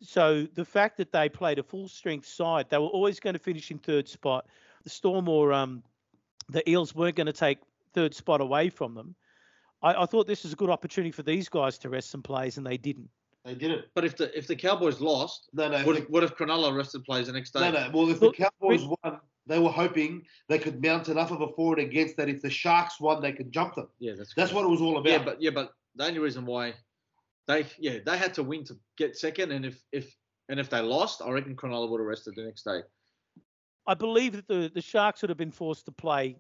So the fact that they played a full strength side, they were always going to finish in third spot. The Storm or um, the Eels weren't going to take third spot away from them. I, I thought this was a good opportunity for these guys to rest some plays, and they didn't. They didn't. But if the if the Cowboys lost, No, no. what if if, what if Cronulla rested players the next day? No, no. Well, if the Cowboys won, they were hoping they could mount enough of a forward against that. If the Sharks won, they could jump them. Yeah, that's That's correct. what it was all about. Yeah, but yeah, but the only reason why they yeah they had to win to get second, and if if and if they lost, I reckon Cronulla would have rested the next day. I believe that the, the Sharks would have been forced to play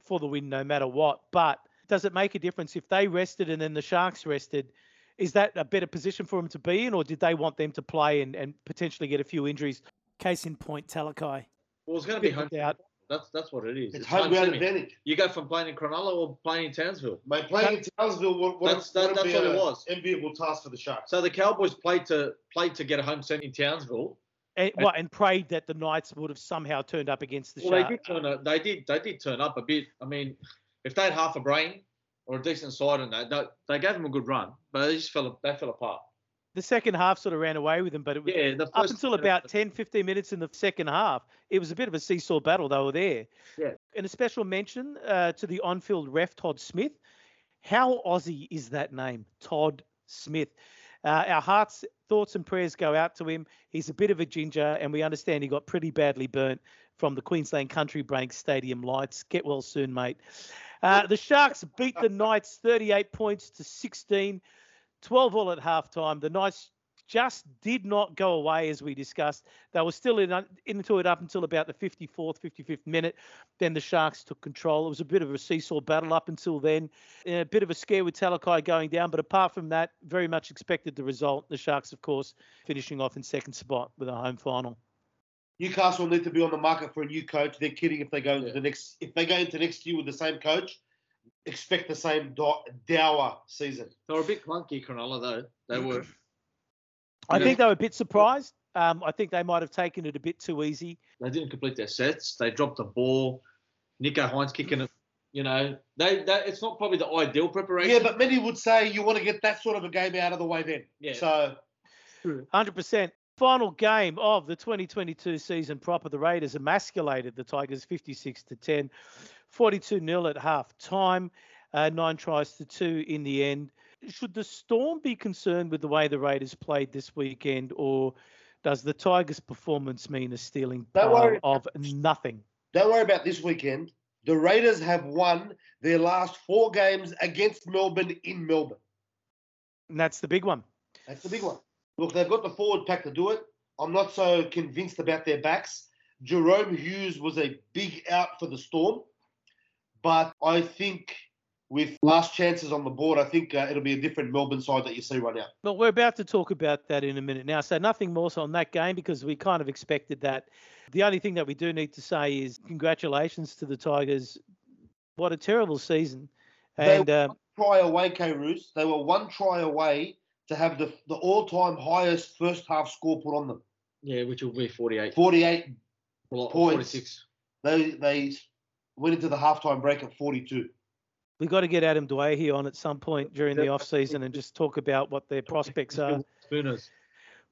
for the win no matter what. But does it make a difference if they rested and then the Sharks rested? Is that a better position for them to be in, or did they want them to play and, and potentially get a few injuries? Case in point, Talakai. Well, it's going to be Bit home. without- That's that's what it is. it's home ground semi. advantage. You go from playing in Cronulla or playing in Townsville. Mate, playing in Townsville would, would, That's- that- would that's be what it an was. enviable task for the Sharks. So the Cowboys played to played to get a home set in Townsville. And, well, and prayed that the Knights would have somehow turned up against the Well, they did turn up. They did. They did turn up a bit. I mean, if they had half a brain or a decent side in that, they, they gave them a good run, but they just fell. They fell apart. The second half sort of ran away with them, but it was Yeah, the first up until about 10, 15 minutes in the second half, it was a bit of a seesaw battle. They were there. Yeah. And a special mention uh, to the on field ref, Todd Smith. How Aussie is that name? Todd Smith. Uh, our hearts, thoughts, and prayers go out to him. He's a bit of a ginger, and we understand he got pretty badly burnt from the Queensland Country Bank Stadium lights. Get well soon, mate. Uh, the Sharks beat the Knights 38 points to 16, 12 all at halftime. The Knights just did not go away as we discussed. They were still in, into it up until about the 54th, 55th minute. Then the Sharks took control. It was a bit of a seesaw battle up until then. A bit of a scare with Talakai going down, but apart from that, very much expected the result. The Sharks, of course, finishing off in second spot with a home final. Newcastle need to be on the market for a new coach. They're kidding if they go into Yeah. the next if they go into next year with the same coach. Expect the same do- dour season. They were a bit clunky, Cronulla though. They were. I Yeah. think they were a bit surprised. Um, I think they might have taken it a bit too easy. They didn't complete their sets. They dropped the ball. Nicho Hynes kicking it. You know, they that it's not probably the ideal preparation. Yeah, but many would say you want to get that sort of a game out of the way then. Yeah. So 100%. Final game of the 2022 season proper. The Raiders emasculated the Tigers 56 to 10, 42 0 at half time, uh, nine tries to two in the end. Should the Storm be concerned with the way the Raiders played this weekend, or does the Tigers' performance mean a stealing pile of nothing? don't worry about this weekend. The Raiders have won their last four games against Melbourne in Melbourne. And that's the big one. That's the big one. Look, they've got the forward pack to do it. I'm not so convinced about their backs. Jahrome Hughes was a big out for the Storm, but I think with last chances on the board, I think uh, it'll be a different Melbourne side that you see right now. Well, we're about to talk about that in a minute now. So nothing more so on that game because we kind of expected that. The only thing that we do need to say is congratulations to the Tigers. What a terrible season. They- And um, Try away, K. Roos. They were one try away to have the, the all-time highest first half score put on them. Yeah, which will be 48. 48. Well, Points. 46. They they went into the halftime break at 42. We've got to get Adam Dwyer here on at some point during the Yeah. off season and just talk about what their prospects are. Spooners.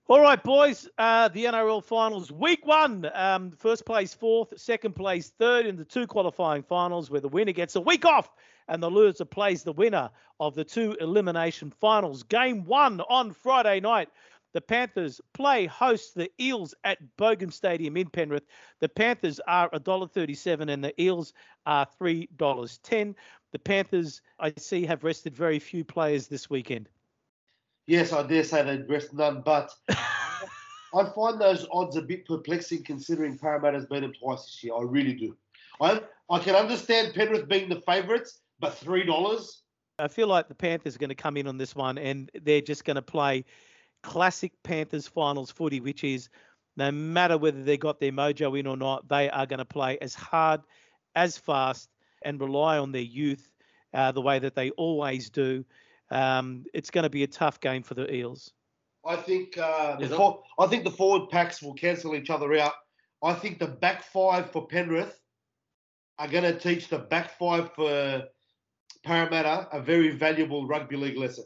All right, boys. Uh, the NRL finals, week one. Um, first place fourth, second place third in the two qualifying finals, where the winner gets a week off and the loser plays the winner of the two elimination finals. Game one on Friday night. The Panthers play host the Eels at Bogan Stadium in Penrith. The Panthers are $1.37 and the Eels are $3.10. The Panthers, I see, have rested very few players this weekend. Yes, I dare say they'd rest none, but I find those odds a bit perplexing considering Parramatta's beat them twice this year. I really do. I I can understand Penrith being the favourites, but three dollars. I feel like the Panthers are going to come in on this one and they're just going to play classic Panthers finals footy, which is no matter whether they got their mojo in or not, they are going to play as hard, as fast, and rely on their youth uh, the way that they always do. Um, it's going to be a tough game for the Eels. I think uh, the Is for, I think the forward packs will cancel each other out. I think the back five for Penrith are going to teach the back five for Parramatta a very valuable rugby league lesson.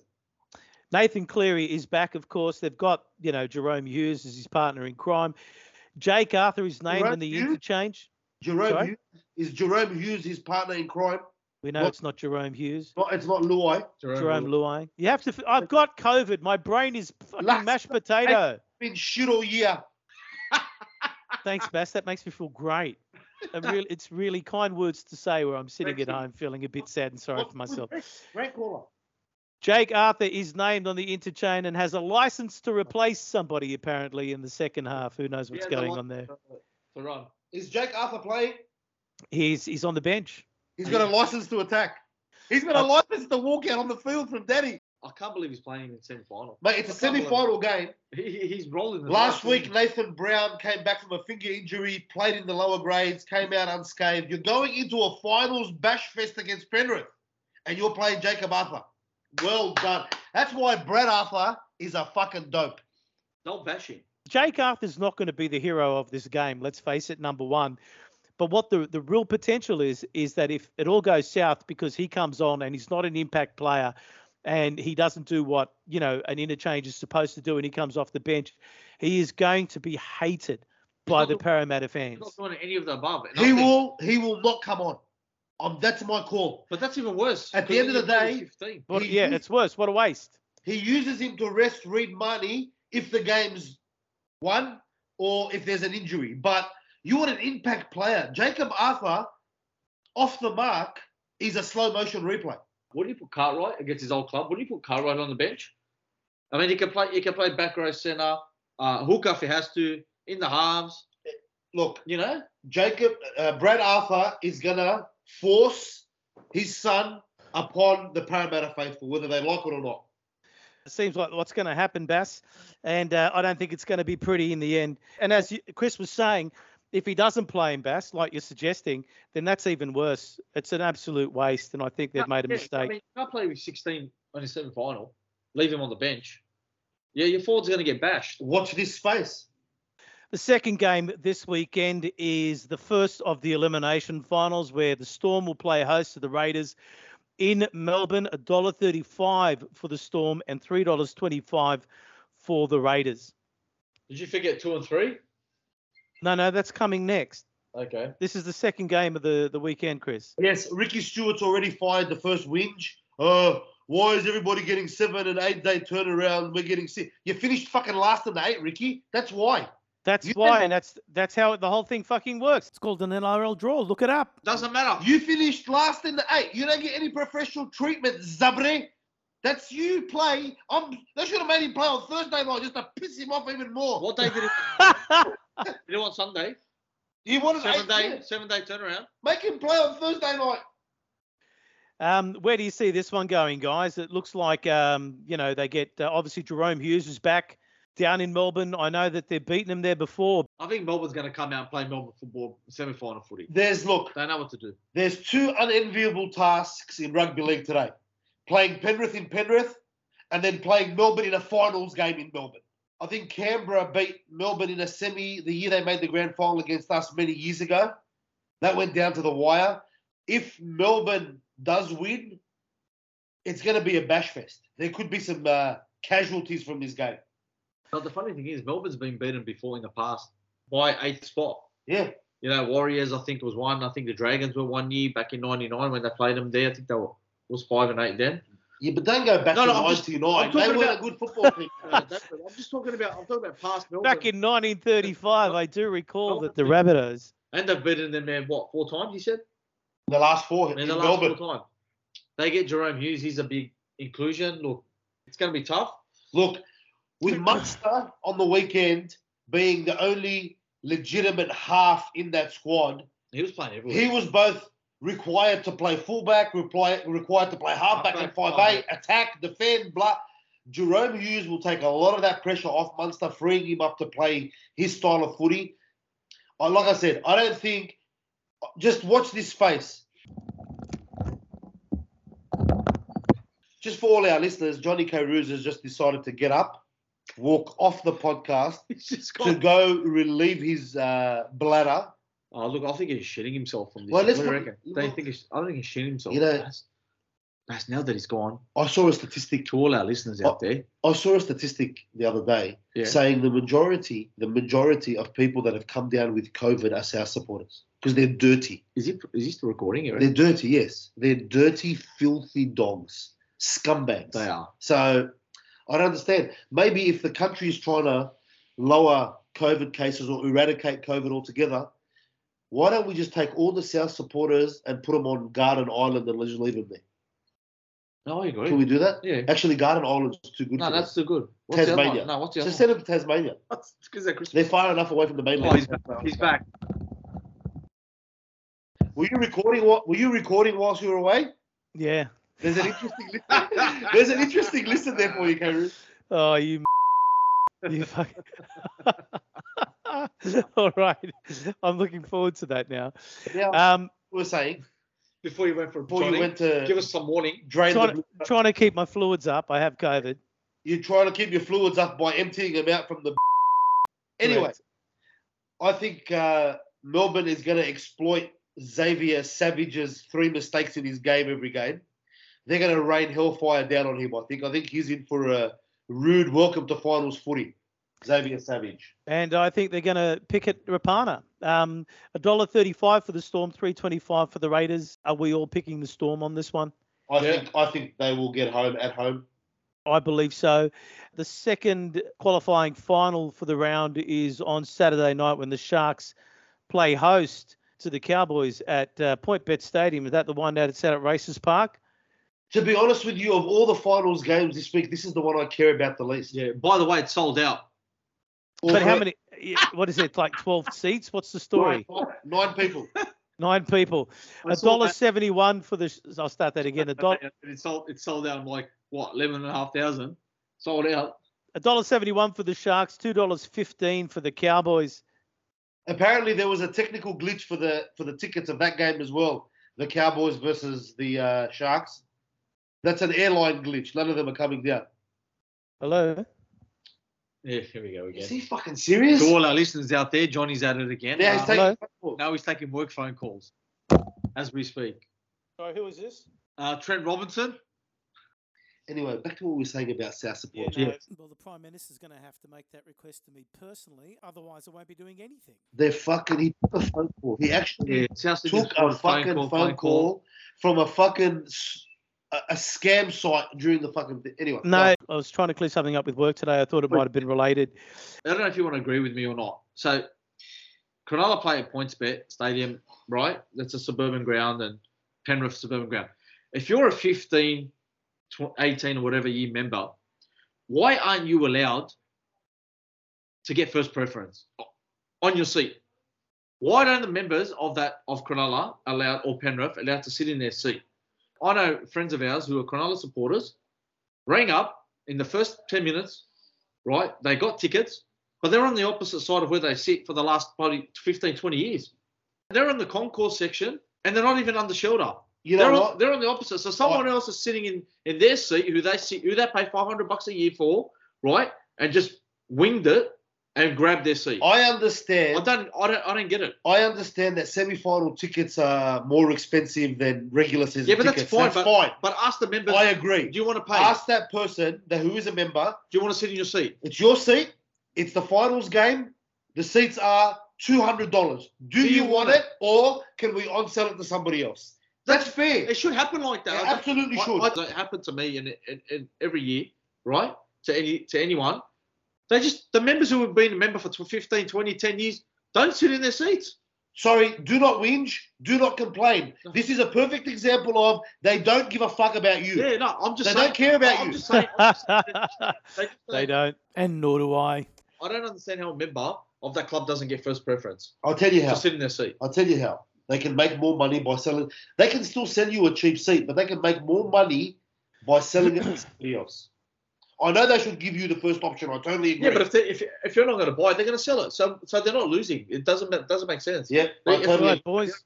Nathan Cleary is back, of course. They've got, you know, Jahrome Hughes as his partner in crime. Jake Arthur is named Jahrome in the Hughes? interchange. Jahrome Sorry? Hughes, is Jahrome Hughes his partner in crime? We know What? it's not Jahrome Hughes. Not, it's not Luai. Jarome Luai. You have to. I've got COVID. My brain is fucking Last- mashed potato. Been shit all year. Thanks, Bass. That makes me feel great. I really, it's really kind words to say where I'm sitting at home feeling a bit sad and sorry for myself. Great caller. Jake Arthur is named on the interchange and has a license to replace somebody apparently in the second half. Who knows what's Yeah, going on there? To uh, run. Is Jake Arthur playing? He's he's on the bench. He's got a license to attack. He's got a uh, license to walk out on the field from Daddy. I can't believe he's playing in the semi-final. Mate, it's a I can't semi-final game. He, he- he's rolling. The Last week, isn't? Nathan Brown came back from a finger injury, played in the lower grades, came out unscathed. You're going into a finals bash fest against Penrith, and you're playing Jacob Arthur. Well done. That's why Brad Arthur is a fucking dope. Don't bash him. Jake Arthur's not going to be the hero of this game. Let's face it, number one. But what the the real potential is is that if it all goes south because he comes on and he's not an impact player, and he doesn't do what you know an interchange is supposed to do, and he comes off the bench, he is going to be hated by not the doing- Parramatta He's fans. not doing any of the above. And He think- will. He will not come on. Um, that's my call. But that's even worse. At the end of the day- 15. What, yeah, used- it's worse. What a waste. He uses him to rest Reed Mahoney if the game's won or if there's an injury. But you want an impact player. Jacob Arthur, off the mark, is a slow motion replay. Would you put Cartwright against his old club? Would you put Cartwright on the bench? I mean, he can play. He can play back row centre, uh, hooker if he has to, in the halves. Look, You know, Jacob, uh, Brad Arthur is gonna force his son upon the Parramatta faithful, whether they like it or not. It seems like what's going to happen, Bass, and uh, I don't think it's going to be pretty in the end. And as you, Chris was saying, if he doesn't play in Bass, like you're suggesting, then that's even worse. It's an absolute waste, and I think they've made a Yeah, mistake. I mean, you can't play with 16 on his semi final. Leave him on the bench. Yeah, your forward's going to get bashed. Watch this space. The second game this weekend is the first of the elimination finals, where the Storm will play host to the Raiders in Melbourne. $1.35 for the Storm and $3.25 for the Raiders. Did you forget two and three? No, no, that's coming next. Okay. This is the second game of the, the weekend, Chris. Yes, Ricky Stuart's already fired the first whinge. Uh, why is everybody getting seven and eight day turnaround? We're getting six. You finished fucking last in the eight, Ricky. That's why. That's You why, and that's that's how the whole thing fucking works. It's called an NRL draw. Look it up. Doesn't matter. You finished last in the eight. You don't get any professional treatment, Zabre. That's you play. I'm, they should have made him play on Thursday night just to piss him off even more. What day did it? did it on Sunday? You wanted Seven eight, day, yeah. seven day turnaround. Make him play on Thursday night. um, where do you see this one going, guys? It looks like um, you know they get uh, obviously Jahrome Hughes is back down in Melbourne. I know that they've beaten him there before. I think Melbourne's going to come out and play Melbourne football semi final footy. There's look. They know what to do. There's two unenviable tasks in rugby league today: playing Penrith in Penrith, and then playing Melbourne in a finals game in Melbourne. I think Canberra beat Melbourne in a semi the year they made the grand final against us many years ago. That went down to the wire. If Melbourne does win, it's going to be a bash fest. There could be some uh, casualties from this game. But the funny thing is, Melbourne's been beaten before in the past by eighth spot. Yeah. You know, Warriors, I think was one. I think the Dragons were one year back in '99 when they played them there. I think they were was five and eight then. Yeah, but don't go back No, to no, I'm just- 99. I'm They talking weren't about- a good football team. I'm just talking about. I'm talking about past Melbourne. Back in 1935, I do recall that the Melbourne- Rabbitohs. and they've beaten them there what four times? You said the last four in in the last Melbourne. four times. They get Jahrome Hughes. He's a big inclusion. Look, it's going to be tough. Look, with Munster on the weekend being the only legitimate half in that squad, He was playing everywhere. he was both required to play fullback, required to play halfback and Halfback, 5'8, attack, defend, blah. Jahrome Hughes will take a lot of that pressure off Munster, freeing him up to play his style of footy. Uh, Like I said, I don't think. Just watch this space. Just for all our listeners, Johnny K. Roos has just decided to get up, walk off the podcast to go relieve his uh, bladder. Oh, look, I think he's shitting himself from this. Well, let's do you reckon? Look- think he's, I don't think he's shitting himself. You know- that's, now that he's gone. I saw a statistic To all our listeners out there, I saw a statistic the other day Yeah. saying the majority, the majority of people that have come down with COVID are South supporters because they're dirty. is he is he still recording? They're dirty, yes. They're dirty, filthy dogs, scumbags. They are. So I don't understand. Maybe if the country is trying to lower COVID cases or eradicate COVID altogether, why don't we just take all the South supporters and put them on Garden Island and just leave them there? No, I agree. Can we do that? yeah. Actually, Garden Island's too good No, for them. that's too good. What's Tasmania. one? No, what's the other Just one? send them to Tasmania. It's because they're Christmas. They're far enough away from the mainland. Oh, he's back. He's back. Were you recording? What were you recording whilst you were away? Yeah. There's an interesting. listen, there's an interesting listen there for you, Cameron. Oh, you. you fuck. All right. I'm looking forward to that now. Now, Um, we were saying Before you went for before Johnny, you went to give us some warning. drain trying, the, to, trying to keep my fluids up. I have COVID. you're trying to keep your fluids up by emptying them out from the. Anyway, Correct. I think uh, Melbourne is going to exploit Xavier Savage's three mistakes in his game every game. They're going to rain hellfire down on him. I think. I think he's in for a rude welcome to finals footy. Xavier Savage. And I think they're going to pick at Rapana. Um, $1.35 for the Storm, three twenty-five for the Raiders. Are we all picking the Storm on this one? I Yeah. think. I think they will get home at home. I believe so. The second qualifying final for the round is on Saturday night when the Sharks play host to the Cowboys at uh, PointsBet Stadium. Is that the one that's out at Races Park? To be honest with you, of all the finals games this week, this is the one I care about the least. Yeah. By the way, it's sold out. But how many? What is it? Like 12 seats? What's the story? Nine, nine people. Nine people. A dollar seventy-one for the. I'll start that again. A dollar. It's sold. It's sold out. I'm like, what? Eleven and a half thousand. Sold out. A dollar seventy-one for the Sharks. Two dollars fifteen for the Cowboys. Apparently, there was a technical glitch for the for the tickets of that game as well. The Cowboys versus the uh, Sharks. That's an airline glitch. None of them are coming down. Hello. Yeah. Here we go again. Is he fucking serious? To all our listeners out there, Johnny's at it again. Yeah, he's Uh, taking hello? phone calls. now he's taking work phone calls as we speak. Sorry, who is this? Uh, Trent Robinson. Anyway, back to what we were saying about South support. Yeah. Well, the Prime Minister's going to have to make that request to me personally. Otherwise, I won't be doing anything. They're fucking. He took a phone call. He actually Yeah. South took a fucking phone, call, from a fucking a scam site during the fucking. Anyway. No, I was trying to clear something up with work today. I thought it might have been related. I don't know if you want to agree with me or not. So, Cronulla play at PointsBet Stadium, right? That's a suburban ground and Penrith suburban ground. If you're a 15, 18 or whatever year member, why aren't you allowed to get first preference on your seat? Why don't the members of that of Cronulla allowed or Penrith allowed to sit in their seat? I know friends of ours who are Cronulla supporters rang up in the first 10 minutes, right? They got tickets, but they're on the opposite side of where they sit for the last probably 15, 20 years. They're in the concourse section and they're not even under shelter. You know they're, what? On, they're on the opposite. So someone I- else is sitting in, in their seat who they see who they pay 500 bucks a year for, right? And just winged it and grab their seat. I understand. I don't, I don't, I don't get it. I understand that semi-final tickets are more expensive than regular season Yeah, but that's fine, That's but- fine. But ask the member. I agree. do you want to pay? Ask that person that who is a member. do you want to sit in your seat? It's your seat. It's the finals game. The seats are two hundred dollars. Do, you, want it, or can we on sell it to somebody else? That's fair. It should happen like that. It I absolutely I- should. I- It happened to me in, in, in every year, right? To any to anyone. They just the members who have been a member for tw- 15, 20, 10 years don't sit in their seats. Sorry, do not whinge. Do not complain. This is a perfect example of they don't give a fuck about you. Yeah, no, I'm just They saying. don't care about I'm you. saying. Saying they don't- don't, and nor do I. I don't understand how a member of that club doesn't get first preference I'll tell you to how. sit in their seat. I'll tell you how. They can make more money by selling. They can still sell you a cheap seat, but they can make more money by selling it to somebody else. I know they should give you the first option. I totally agree. Yeah, but if they, if if you're not going to buy it, they're going to sell it. So so they're not losing. It doesn't ma- doesn't make sense. yeah, They- I totally Right, boys.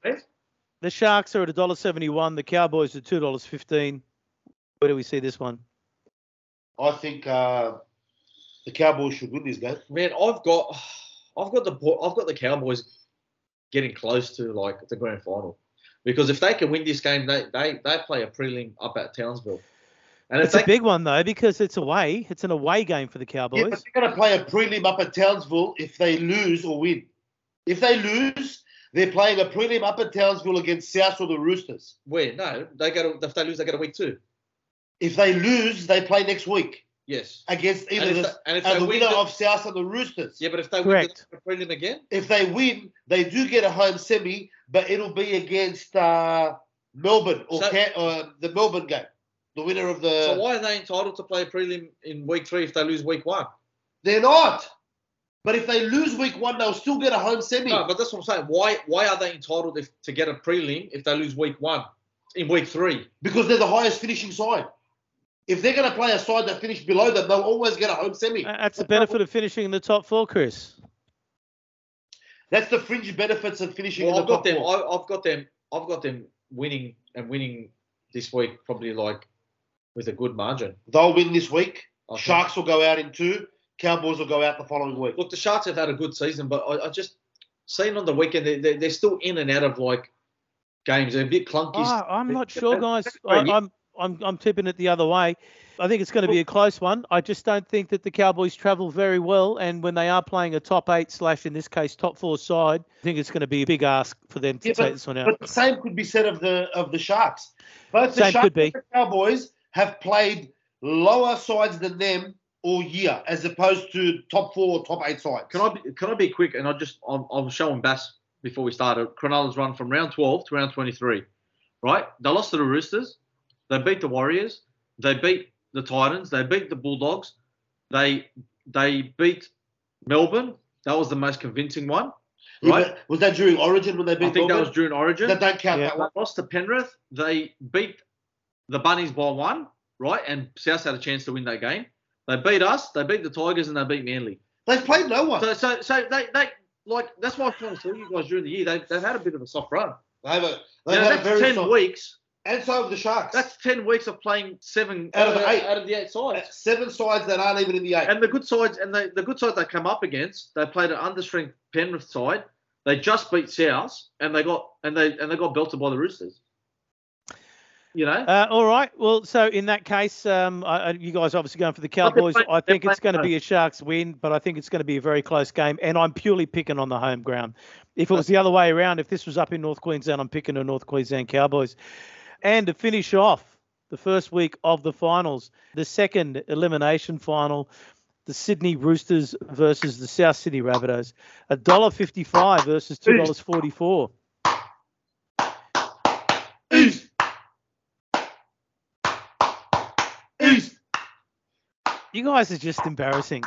The Sharks are at $1.71. The Cowboys are $2.15. Where do we see this one? I think uh, the Cowboys should win this game. Man, I've got I've got the I've got the Cowboys getting close to like the grand final because if they can win this game, they they, they play a prelim up at Townsville, and if It's a big one, though, because it's away. It's an away game for the Yeah, Cowboys. but they're going to play a prelim up at Townsville if they lose or win. If they lose, they're playing a prelim up at Townsville against South or the Roosters. Where no, they go to if they lose, they get a week two. If they lose, they play next week Yes, against either and if, the, they, and if they the winner the- of South or the Roosters. yeah, but if they Correct. win the prelim again, If they win, they do get a home semi, but it'll be against uh, Melbourne or So- Ca- uh, the Melbourne game. The winner of the. so why are they entitled to play a prelim in week three if they lose week one? They're not. But if they lose week one, they'll still get a home semi. No, but that's what I'm saying. Why why are they entitled if, to get a prelim if they lose week one in week three? because they're the highest finishing side. If they're going to play a side that finished below them, they'll always get a home semi. That's the benefit of finishing in the top four, Chris. That's the fringe benefits of finishing Well, in I've the got top them. four. I, I've got them. I've got them winning and winning this week, probably like with a good margin. They'll win this week. I think. Sharks will go out in two. Cowboys will go out the following week. Look, the Sharks have had a good season, but I, I just seen on the weekend they, they, they're still in and out of like games. They're a bit clunky. Ah, I'm not sure, guys. I, I'm I'm, I'm tipping it the other way. I think it's going to be a close one. I just don't think that the Cowboys travel very well, and when they are playing a top eight slash, in this case, top four side, I think it's going to be a big ask for them to Yeah, take this one out. But the same could be said of the of the Sharks. Both the Same Sharks could be. and the Cowboys have played lower sides than them all year, as opposed to top four or top eight sides. Can I be, can I be quick? And I just I'll, I'm showing Bass before we started. Cronulla's run from round 12 to round 23. Right? They lost to the Roosters. They beat the Warriors. They beat the Titans. They beat the Bulldogs. They they beat Melbourne. That was the most convincing one. Right? but was that during Origin when they beat I think that was during Origin. That don't count Yeah. that They one. lost to Penrith. They beat the Bunnies by one. Right? And South had a chance to win that game. They beat us. They beat the Tigers and they beat Manly. They've played no one. So, so, so they, they like that's why I was trying to tell you guys during the year they, they've had a bit of a soft run. They've, a, they've know, had a very ten soft- weeks. And so have the Sharks. That's ten weeks of playing seven Out of uh, eight. out of the eight sides. seven sides that aren't even in the eight. And the good sides and the, the good sides they come up against, they played an understrength Penrith side. They just beat South and they got and they and they got belted by the Roosters. You know, Uh, all right. Well, so in that case, um, I, you guys obviously going for the Cowboys. playing- I think it's going to be a Sharks win, but I think it's going to be a very close game. And I'm purely picking on the home ground. If it was the other way around, if this was up in North Queensland, I'm picking the North Queensland Cowboys. And to finish off the first week of the finals, the second elimination final, the Sydney Roosters versus the South Sydney Rabbitohs, a dollar fifty-five versus two dollars forty-four. East. East. You guys are just embarrassing.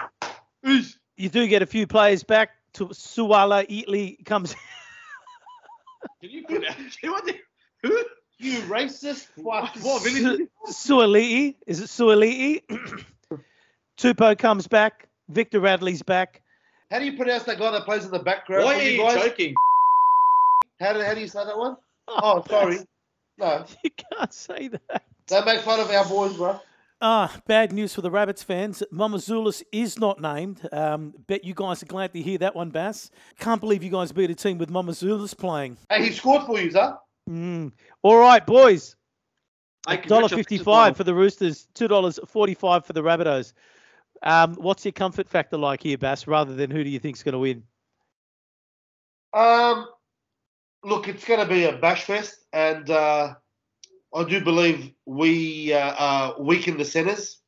East. You do get a few players back. To Suala Eatley comes. can you put out? What the, who? You racist fuck. What, really? Suali'i. Is it Suali'i? Tupou comes back. Victor Radley's back. How do you pronounce that guy that plays in the background? Why are you guys? joking? How do, how do you say that one? Oh, sorry. No, You can't say that. don't make fun of our boys, bro. Ah, bad news for the Rabbits fans. Mamouzelos is not named. Um, bet you guys are glad to hear that one, Bass. Can't believe you guys beat a team with Mamouzelos playing. Hey, he scored for you, sir. Mm. All right, boys. Hey, Dollar fifty-five for the Roosters. Two dollars forty-five for the Rabbitohs. Um, what's your comfort factor like here, Bass? Rather than who do you think's going to win? Um, look, it's going to be a bash fest, and uh, I do believe we uh, uh, weaken the centres.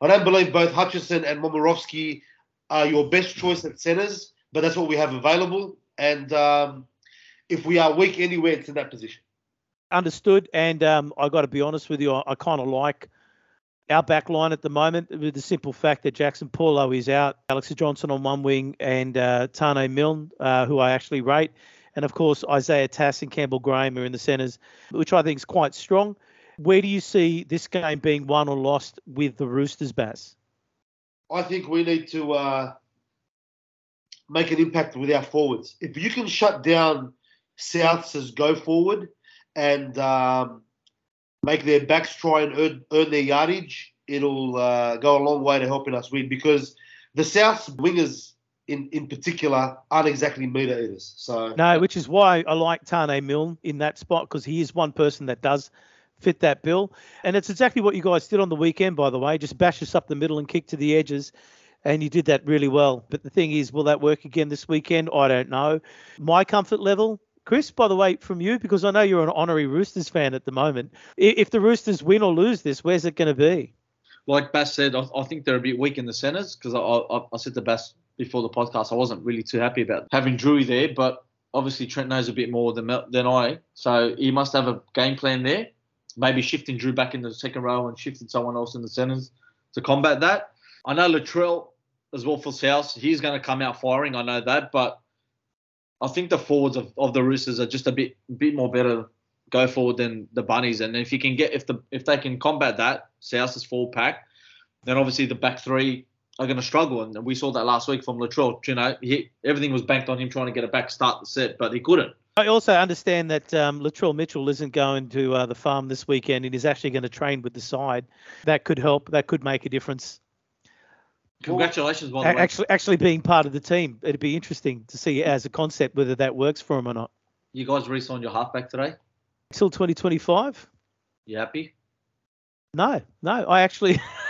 I don't believe both Hutchison and Momorovsky are your best choice at centres, but that's what we have available. And um, if we are weak anywhere, it's in that position. Understood. And um, I got to be honest with you, I, I kind of like our back line at the moment with the simple fact that Jaxson Paulo is out, Alex Johnson on one wing, and uh, Taane Milne, uh, who I actually rate. And of course, Isaiah Tass and Campbell Graham are in the centres, which I think is quite strong. Where do you see this game being won or lost with the Roosters, Bass? I think we need to uh, make an impact with our forwards. If you can shut down South's go forward and um, make their backs try and earn, earn their yardage, it'll uh, go a long way to helping us win because the South's wingers in, in particular aren't exactly meter eaters. So No, which is why I like Taane Milne in that spot because he is one person that does fit that bill. And it's exactly what you guys did on the weekend, by the way. Just bash us up the middle and kick to the edges. And you did that really well. But the thing is, will that work again this weekend? I don't know. My comfort level, Chris, by the way, from you, because I know you're an honorary Roosters fan at the moment. If the Roosters win or lose this, where's it going to be? like Bass said, I, I think they're a bit weak in the centres because I, I, I said to Bass before the podcast, I wasn't really too happy about having Drewy there, but obviously Trent knows a bit more than than I, so he must have a game plan there. Maybe shifting Drew back into the second row and shifting someone else in the centres to combat that. I know Latrell as well for South, he's going to come out firing. I know that, but I think the forwards of, of the Roosters are just a bit bit more better go forward than the bunnies. And if you can get if the if they can combat that South's full pack, then obviously the back three are going to struggle. And we saw that last week from Latrell. You know, he, everything was banked on him trying to get a back start the set, but he couldn't. I also understand that um, Latrell Mitchell isn't going to uh, the farm this weekend and is actually going to train with the side. That could help. That could make a difference. Congratulations, by the way. Actually, actually being part of the team, it'd be interesting to see as a concept whether that works for him or not. You guys re-signed your halfback today. Till 2025? You happy? No, no. I actually.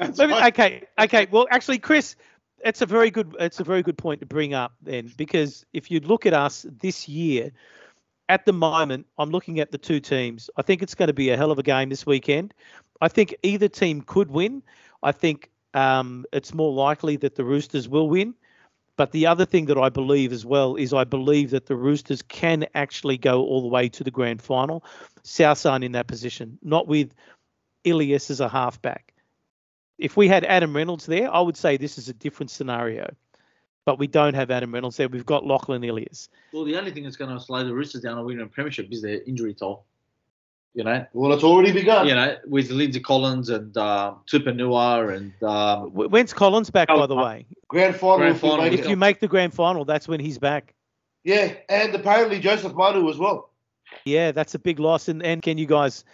That's Let me- okay, okay. Well, actually, Chris, it's a very good. It's a very good point to bring up then, because if you look at us this year, at the moment, I'm looking at the two teams. I think it's going to be a hell of a game this weekend. I think either team could win. I think um, it's more likely that the Roosters will win. But the other thing that I believe as well is I believe that the Roosters can actually go all the way to the grand final. Souths aren't in that position, not with Ilias as a halfback. If we had Adam Reynolds there, I would say this is a different scenario. But we don't have Adam Reynolds there. We've got Lachlan Ilias. Well, the only thing that's going to slow the Roosters down on winning a premiership is their injury toll. You know, well, it's already begun. you know, with Lindsay Collins and um, Tupouniua and um, When's Collins back, by the Oh, way? Grand final. Grand if final, make If you make the grand final, that's when he's back. yeah, and apparently Joseph Manu as well. Yeah, that's a big loss. And, and can you guys,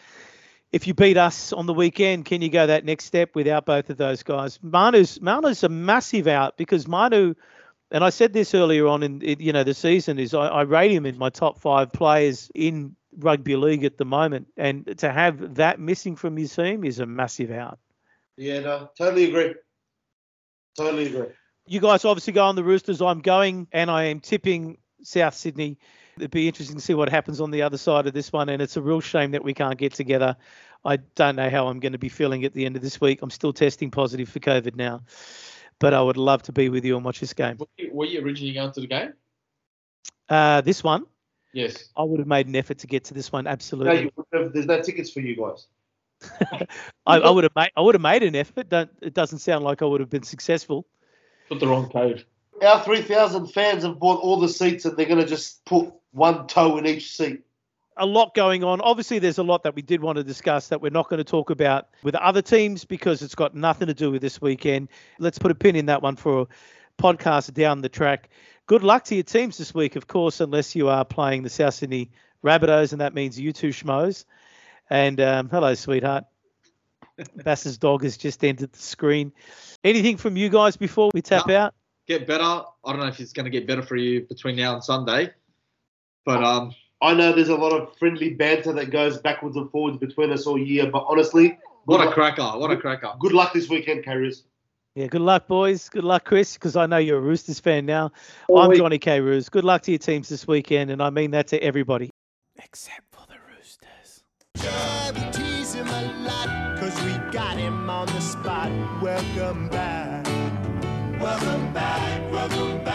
if you beat us on the weekend, can you go that next step without both of those guys? Manu's Manu's a massive out because Manu, and I said this earlier on in you know the season is I, I rate him in my top five players in rugby league at the moment, and to have that missing from his team is a massive out. Yeah, no, totally agree. Totally agree. You guys obviously go on the Roosters. I'm going, and I am tipping South Sydney. It'd be interesting to see what happens on the other side of this one, and it's a real shame that we can't get together. I don't know how I'm going to be feeling at the end of this week. I'm still testing positive for COVID now, but I would love to be with you and watch this game. were you, originally going to the game? Uh, this one, Yes. I would have made an effort to get to this one. No, Absolutely, you have, there's no tickets for you guys. I, I would have made. I would have made an effort. Don't, it doesn't sound like I would have been successful. Put the wrong code. Our 3,000 fans have bought all the seats and they're going to just put one toe in each seat. a lot going on. Obviously, there's a lot that we did want to discuss that we're not going to talk about with other teams because it's got nothing to do with this weekend. Let's put a pin in that one for a podcast down the track. Good luck to your teams this week, of course, unless you are playing the South Sydney Rabbitohs, and that means you two schmoes. And um, hello, sweetheart. Bass's dog has just entered the screen. Anything from you guys before we tap No. out? Get better. I don't know if it's going to get better for you between now and Sunday, but um, I know there's a lot of friendly banter that goes backwards and forwards between us all year, but honestly, what a luck- cracker! What a cracker! Good luck this weekend, Carriers. Yeah, good luck, boys. Good luck, Chris, because I know you're a Roosters fan now. All I'm week. Johnny K. Roos. Good luck to your teams this weekend, and I mean that to everybody. Except for the Roosters. Yeah, we tease him a lot, cause we got him on the spot. Welcome back. Welcome back.